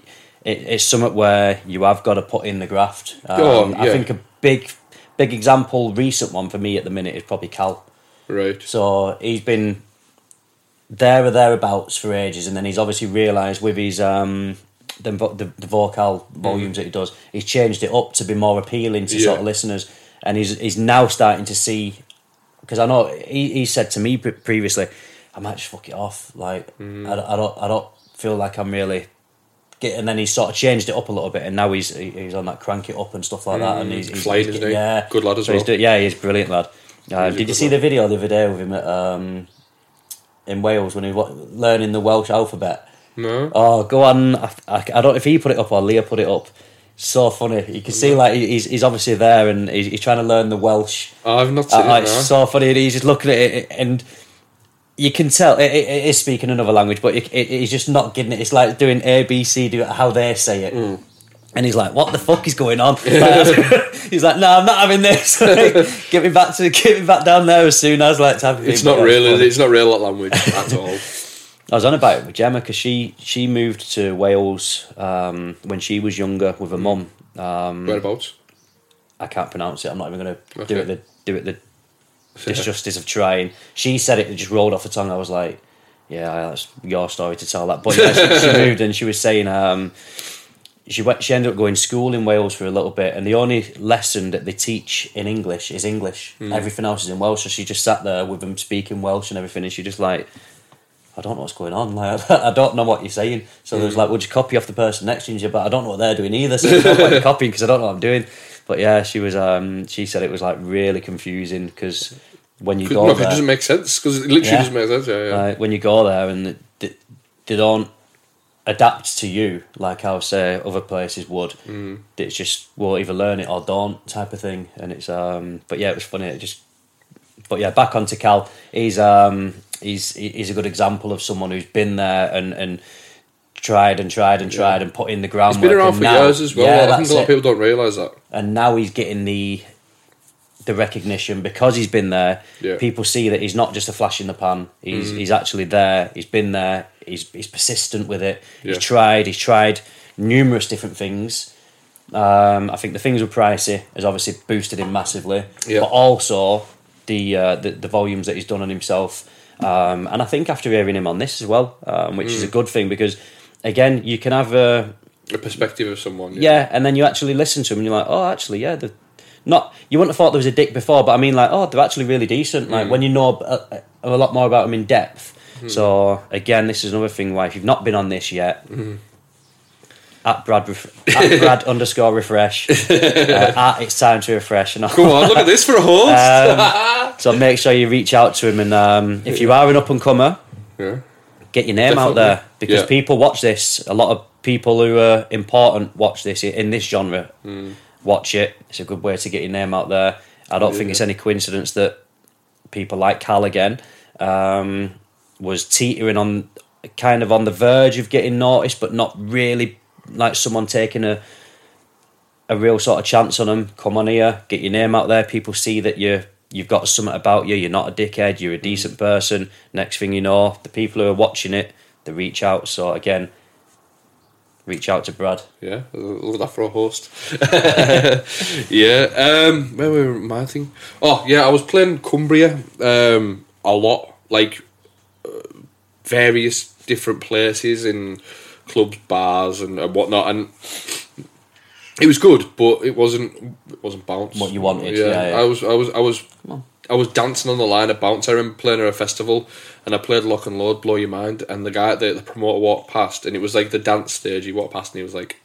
it, it's something where you have got to put in the graft. Um, Oh, I yeah. think a big big example, recent one for me at the minute is probably Cal. Right. So he's been there or thereabouts for ages, and then he's obviously realised with his um, the, the the vocal volumes that he does, he's changed it up to be more appealing to Yeah. sort of listeners, and he's he's now starting to see because I know he, he said to me previously, I might just fuck it off. Like I, I don't I don't feel like I'm really. Get, and then he sort of changed it up a little bit, and now he's he's on that crank it up and stuff like that, and he's, he's Flying, he's isn't he? Yeah, Good lad as So he's well. do- yeah, he's a brilliant lad. Uh, did you see lad. the video the other day with him at, um, in Wales when he was learning the Welsh alphabet? No. Oh, go on! I, I, I don't know if he put it up or Leah put it up. So funny. You can see like he's he's obviously there and he's, he's trying to learn the Welsh. I've not seen Uh, it. it's no. so funny. And he's just looking at it and. You can tell it, it, it is speaking another language, but it, it, he's just not getting it. It's like doing A, B, C, do it how they say it. Mm. And he's like, "What the fuck is going on?" Like, he's like, "No, I'm not having this. Like, get me back to get me back down there as soon as like." Type of It's not real. funny. It's not real that language at all. I was on about it with Gemma because she she moved to Wales um, when she was younger with her mum. Um, Whereabouts? I can't pronounce it. I'm not even going to Okay. do it. The do it the disjustice of trying. She said it. It just rolled off her tongue. I was like, "Yeah, that's your story to tell that." But yeah, she, she moved and she was saying um, she went. She ended up going to school in Wales for a little bit, and the only lesson that they teach in English is English. Everything else is in Welsh. So she just sat there with them speaking Welsh and everything, and she just like. I don't know what's going on. Like I don't know what you're saying. So there's like, we'll just copy off the person next to you, but I don't know what they're doing either. So point in copying because I don't know what I'm doing. But yeah, she was. Um, she said it was like really confusing because when you go No, 'cause it there, doesn't make sense because it literally Yeah. doesn't make sense. Yeah, yeah. like, when you go there and they, they don't adapt to you like how say other places would. Mm. It's just we'll either learn it or don't type of thing. And it's um, but yeah, it was funny. It just, but yeah, back onto Cal. He's um, he's he's a good example of someone who's been there and and tried and tried and tried and put in the groundwork. It's been around for now- years as well. Yeah, I think a lot of people don't realise that. and now he's getting the the recognition because he's been there. Yeah. Mm. People see that he's not just a flash in the pan. He's he's actually there. He's been there. He's he's persistent with it. Yeah. He's tried. He's tried numerous different things. Um, I think the things with Pricey has obviously boosted him massively, Yeah. but also the, uh, the the volumes that he's done on himself. Um, and I think after hearing him on this as well, um, which is Mm. a good thing because again, you can have a The perspective of someone. yeah, and then you actually listen to him and you're like, oh, actually, yeah, they're not. You wouldn't have thought there was a dick before, but I mean, like, oh, they're actually really decent. Like when you know a, a, a lot more about them in depth. So again, this is another thing. Why if you've not been on this yet, at Brad ref- at Brad underscore Riffresh. Uh, at it's time to Riffresh. And Come on, look at this for a host. so make sure you reach out to him, and um, if you are an up and comer, yeah. get your name out there because Yeah. people watch this. A lot of people who are important watch this in this genre. Hmm. Watch it. It's a good way to get your name out there. I don't think it's any coincidence that people like Cal again um, was teetering on kind of on the verge of getting noticed, but not really like someone taking a a real sort of chance on them. Come on here, get your name out there. People see that you you've got something about you. You're not a dickhead. You're a decent person. Next thing you know, the people who are watching it, they reach out. So again, reach out to Brad. Yeah, look at that for a host. yeah, um, where were my thing? Oh, yeah, I was playing Cumbria um, a lot, like uh, various different places in clubs, bars, and, and whatnot, and it was good, but it wasn't. It wasn't bounce. What you wanted, yeah, yeah. I was, I was, I was, on. I was dancing on the line at bounce. I remember playing at a festival, and I played Lock and Load, Blow Your Mind, and the guy, the, the promoter, walked past, and it was like the dance stage. He walked past, and he was like.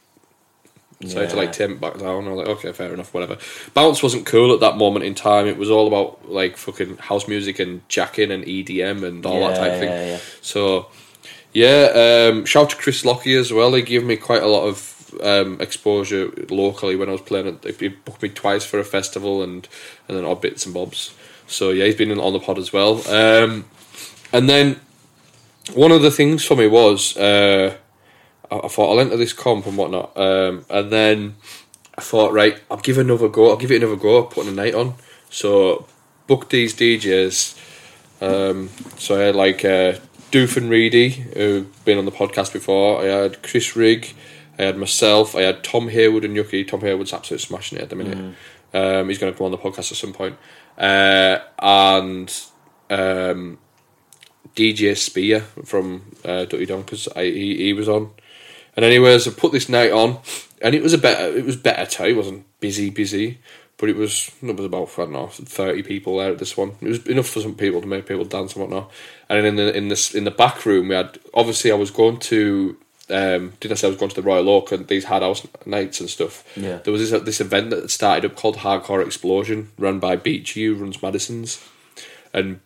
So I had to like Yeah. tame it back down. I was like, okay, fair enough, whatever. Bounce wasn't cool at that moment in time. It was all about like fucking house music and jacking and EDM and all that type of thing. yeah, yeah. So, yeah, um, shout to Chris Lockie as well. He gave me quite a lot of um, exposure locally when I was playing. He booked me twice for a festival and and then odd bits and bobs. So yeah, he's been in- on the pod as well. Um, and then one of the things for me was uh, I, I thought I'll enter this comp and whatnot, um, and then I thought right, I'll give it another go. I'll give it another go, putting a night on. So booked these DJs. Um, so I had like uh, Doof and Reedy, who've been on the podcast before. I had Chris Rigg. I had myself. I had Tom Haywood and Yuki. Tom Haywood's absolutely smashing it at the minute. Um, he's going to come on the podcast at some point. Uh, and um, DJ Spear from uh, Dirty Donkers. I he, he was on. And anyways, I put this night on, and it was a better. It was better too. It wasn't busy, busy, but it was. It was about I don't know thirty people there at this one. It was enough for some people to make people dance and whatnot. And in the in this in the back room, we had obviously I was going to. Um, didn't I say I was going to the Royal Oak and these hard house nights and stuff? Yeah. There was this this event that started up called Hardcore Explosion, run by Beach U, runs Madison's, and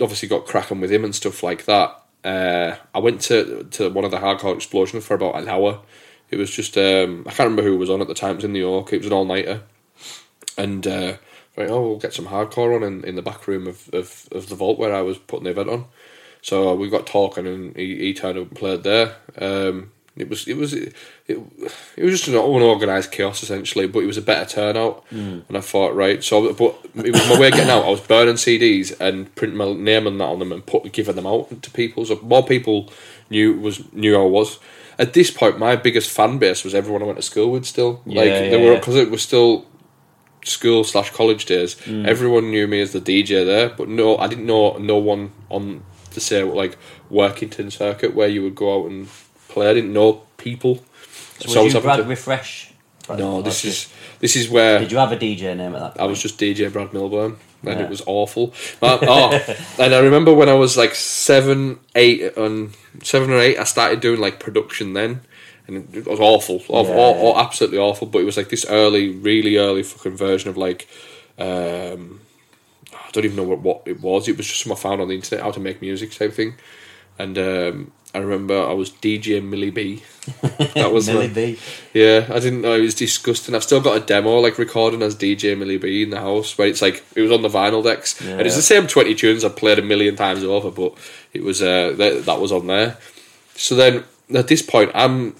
obviously got cracking with him and stuff like that. Uh, I went to to one of the hardcore explosions for about an hour. It was just um, I can't remember who was on at the time. It was in New York. It was an all nighter, and uh, right, oh, we'll get some hardcore on in, in the back room of, of, of the vault where I was putting the event on. So uh, we got talking, and he, he turned up and played there. Um, it was it was it, it, was just an unorganised chaos essentially, but it was a better turnout. Hmm. And I thought, right, so but it was my way of getting out. I was burning CDs and printing my name and that on them and put giving them out to people, so more people knew was knew I was. At this point, my biggest fan base was everyone I went to school with. Still, like Yeah, they yeah, were yeah. because it was still school slash college days. Hmm. Everyone knew me as the DJ there, but no, I didn't know no one on the say like Workington circuit where you would go out and play. I didn't know people. So, I was you Brad to- Riffresh? Brad no, this is this is where Did you have a DJ name at that point? I was just DJ Brad Milburn, and Yeah. it was awful. Oh, and I remember when I was like seven, eight, and seven or eight, I started doing like production then, and it was awful, awful Yeah. absolutely awful. But it was like this early, really early fucking version of like, um, don't even know what, what it was. It was just something I found on the internet how to make music type thing, and um, I remember I was DJ Millie B. That was Millie my- B. yeah, I didn't know it was disgusting. I've still got a demo like recording as DJ Millie B in the house where it's like it was on the vinyl decks and it's the same twenty tunes I've played a million times over, but it was uh that, that was on there. So then at this point I'm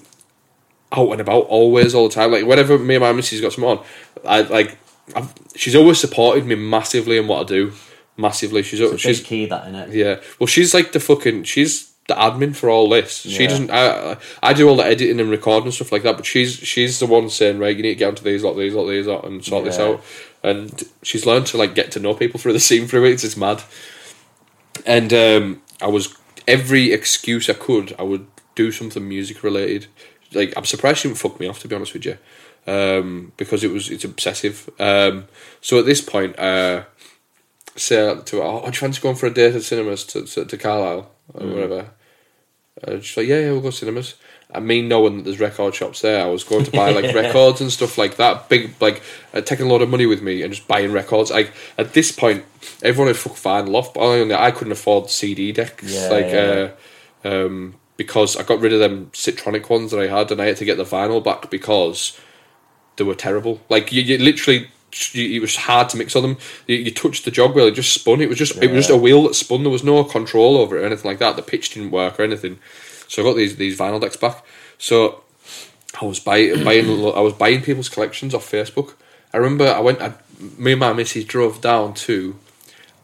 out and about always all the time. Like whenever me and my missus got some on, I like I've, she's always supported me massively in what I do. Massively, she's It's she's key that in it. yeah. Well, she's like the fucking. She's the admin for all this. She doesn't. I I do all the editing and recording and stuff like that. But she's she's the one saying right, you need to get onto these, lot these, lot these, lot, and sort this out. And she's learned to like get to know people through the scene through it. It's, it's mad. And um, I was every excuse I could. I would do something music related. Like I'm surprised she didn't fuck me off to be honest with you, um, because it was it's obsessive. Um, so at this point, uh, say to her, oh, you fancy going for a date at cinemas to to, to Carlisle or whatever? Uh, she's like, yeah, yeah, we'll go to cinemas. I mean, knowing that there's record shops there, I was going to buy like records and stuff like that. Big, like uh, taking a lot of money with me and just buying records. Like at this point, everyone had fuck vinyl off, but I, only, I couldn't afford CD decks. Yeah, like, yeah. Uh, um, because I got rid of them Citronic ones that I had, and I had to get the vinyl back because they were terrible. Like you, you literally, you, it was hard to mix on them. You, you touched the jog wheel, it just spun. It was just, it was just a wheel that spun. There was no control over it or anything like that. The pitch didn't work or anything. So I got these these vinyl decks back. So I was buying, buying, I was buying people's collections off Facebook. I remember I went, I, me and my missus drove down to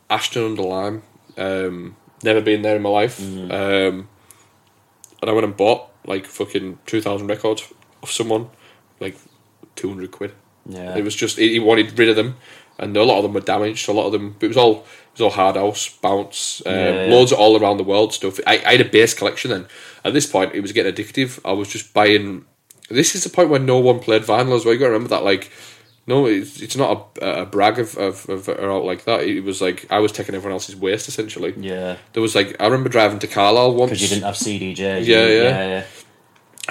Ashton under Lyne. Um, never been there in my life. Um, and I went and bought like fucking two thousand records of someone, like two hundred quid. Yeah. It was just he wanted rid of them, and a lot of them were damaged. A lot of them, it was all it was all hard house, bounce, um, Yeah, yeah. loads of all around the world stuff. I, I had a base collection then. At this point, it was getting addictive. I was just buying. This is the point when no one played vinyl as well. You got to remember that, like. No, it's, it's not a, a brag of, of, of or out like that. It was like I was taking everyone else's waste essentially. Yeah. There was like I remember driving to Carlisle once. Because you didn't have CDJs. Yeah, yeah. yeah, yeah.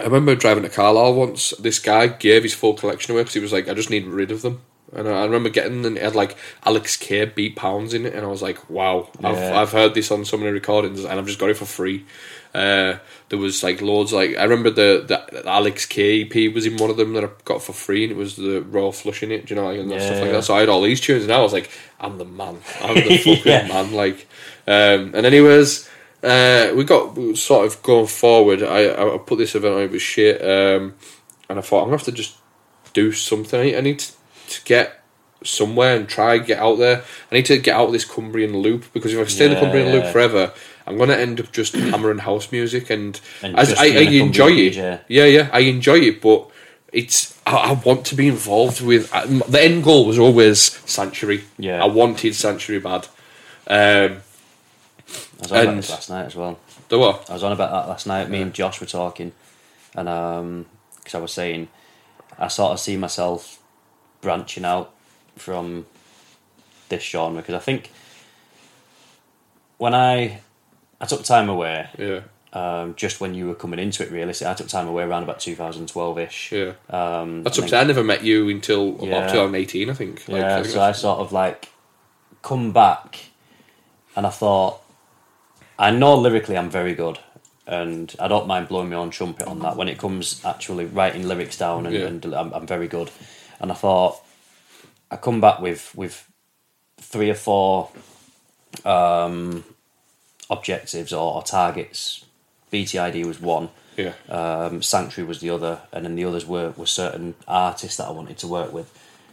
I remember driving to Carlisle once. This guy gave his full collection away because he was like, "I just need rid of them." And I I remember getting and it had like Alex K beat pounds in it, and I was like, "Wow, I've Yeah. I've heard this on so many recordings, and I've just got it for free." Uh, there was like loads like I remember the, the the Alex K EP was in one of them that I got for free, and it was the Royal Flush in it. Do you know like and stuff like Yeah. that? So I had all these tunes, and I was like, "I'm the man. I'm the fucking Yeah. man." Like, um, and anyways, uh, we got sort of going forward. I I put this event on it was shit, um, and I thought I'm gonna have to just do something. I, I need to, to get somewhere and try and get out there. I need to get out of this Cumbrian loop because if I stay in the Yeah, Cumbrian loop forever, I'm gonna end up just hammering house music and, And as I, I enjoy it. DJ. Yeah, yeah, I enjoy it, but it's I, I want to be involved with. I, the end goal was always Sanctuary. Yeah. I wanted Sanctuary bad. Um, I was on about this last night as well. the what? I was on about that last night. Me and Josh were talking, and because I was saying, I sort of see myself branching out from this genre because I think when I I took time away, Yeah, um, just when you were coming into it, really. So I took time away around about 2012 ish. yeah. Um, That's then- I never met you until Yeah. about 2018, I think. Like, yeah, I think so I sort of like come back, and I thought, I know lyrically I'm very good, and I don't mind blowing my own trumpet on that when it comes actually writing lyrics down, and, Yeah. and I'm, I'm very good. And I thought, I come back with with three or four um, objectives or, or targets. BTID was one yeah, um, Sanctuary was the other, and then the others were, were certain artists that I wanted to work with,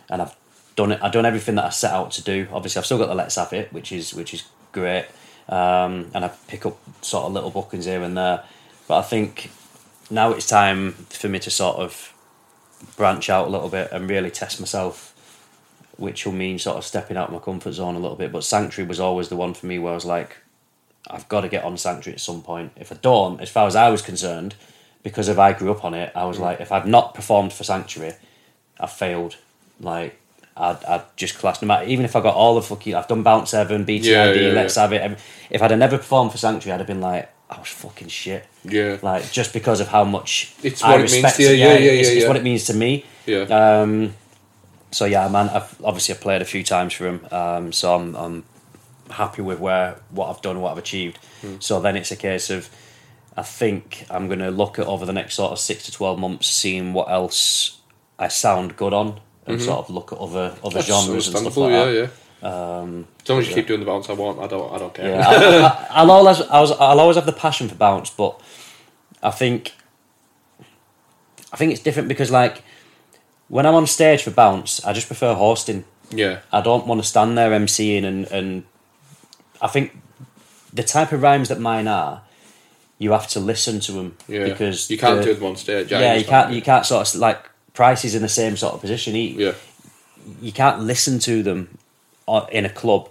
and I've done it. I've done everything that I set out to do. Obviously, I've still got the Let's Have It, which is which is great, um, and I pick up sort of little bookings here and there. But I think now it's time for me to sort of branch out a little bit and really test myself, which will mean sort of stepping out of my comfort zone a little bit. But Sanctuary was always the one for me where I was like, I've got to get on Sanctuary at some point. If I don't, as far as I was concerned, because if I grew up on it, I was like, if I've not performed for Sanctuary, I've failed. Like, I'd, I'd just class, no matter, even if I got all the fucking, I've done Bounce 7, BTID, Yeah, yeah, Let's. Have It. If I'd have never performed for Sanctuary, I'd have been like, I was fucking shit. yeah, Like, just because of how much It's I what it means to you, it. yeah, yeah, it's, yeah, it's what it means to me. yeah. Um, so yeah, man. I've obviously I played a few times for him, um, so I'm I'm happy with where what I've done, what I've achieved. So then it's a case of, I think I'm going to look at over the next sort of six to twelve months, seeing what else I sound good on, and mm-hmm. sort of look at other other That's genres and stuff like yeah, that. yeah. Um, as long as you keep doing the bounce I want, I don't, I don't care. Yeah, I, I, I'll always I was, I'll always have the passion for bounce, but I think I think it's different because like when I'm on stage for bounce, I just prefer hosting. yeah, I don't want to stand there emceeing and and I think the type of rhymes that mine are, you have to listen to them yeah. because you can't the- do them on stage. Yeah, you can't you can't sort of like Price is in the same sort of position. He, Yeah, you can't listen to them uh, in a club.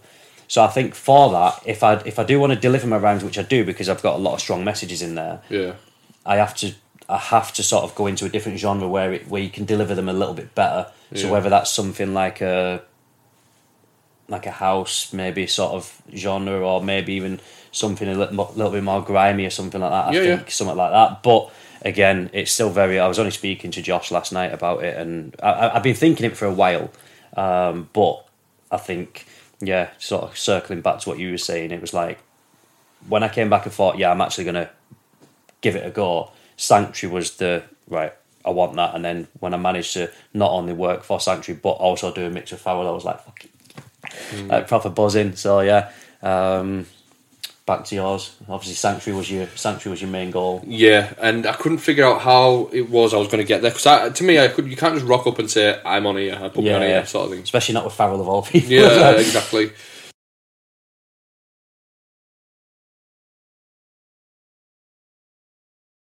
So I think for that, if I if I do want to deliver my rhymes, which I do because I've got a lot of strong messages in there, yeah, I have to I have to sort of go into a different genre where it, where you can deliver them a little bit better. So Yeah. whether that's something like a like a house maybe sort of genre or maybe even something a little, little bit more grimy or something like that. I Yeah, think yeah. something like that. But again, it's still very. I was only speaking to Josh last night about it, and I, I've been thinking it for a while. Um, but I think, yeah, sort of circling back to what you were saying, it was like when I came back and thought, yeah, I'm actually gonna give it a go. Sanctuary was the right. I want that, and then when I managed to not only work for Sanctuary but also do a mix of Farrell, I was like, fuck it. like proper buzzing. So yeah, um, back to yours. Obviously, Sanctuary was your Sanctuary was your main goal. Yeah, and I couldn't figure out how it was I was going to get there because to me, I could you can't just rock up and say I'm on here, I put me on here, sort of thing. Especially not with Farrell of all people. Yeah, exactly.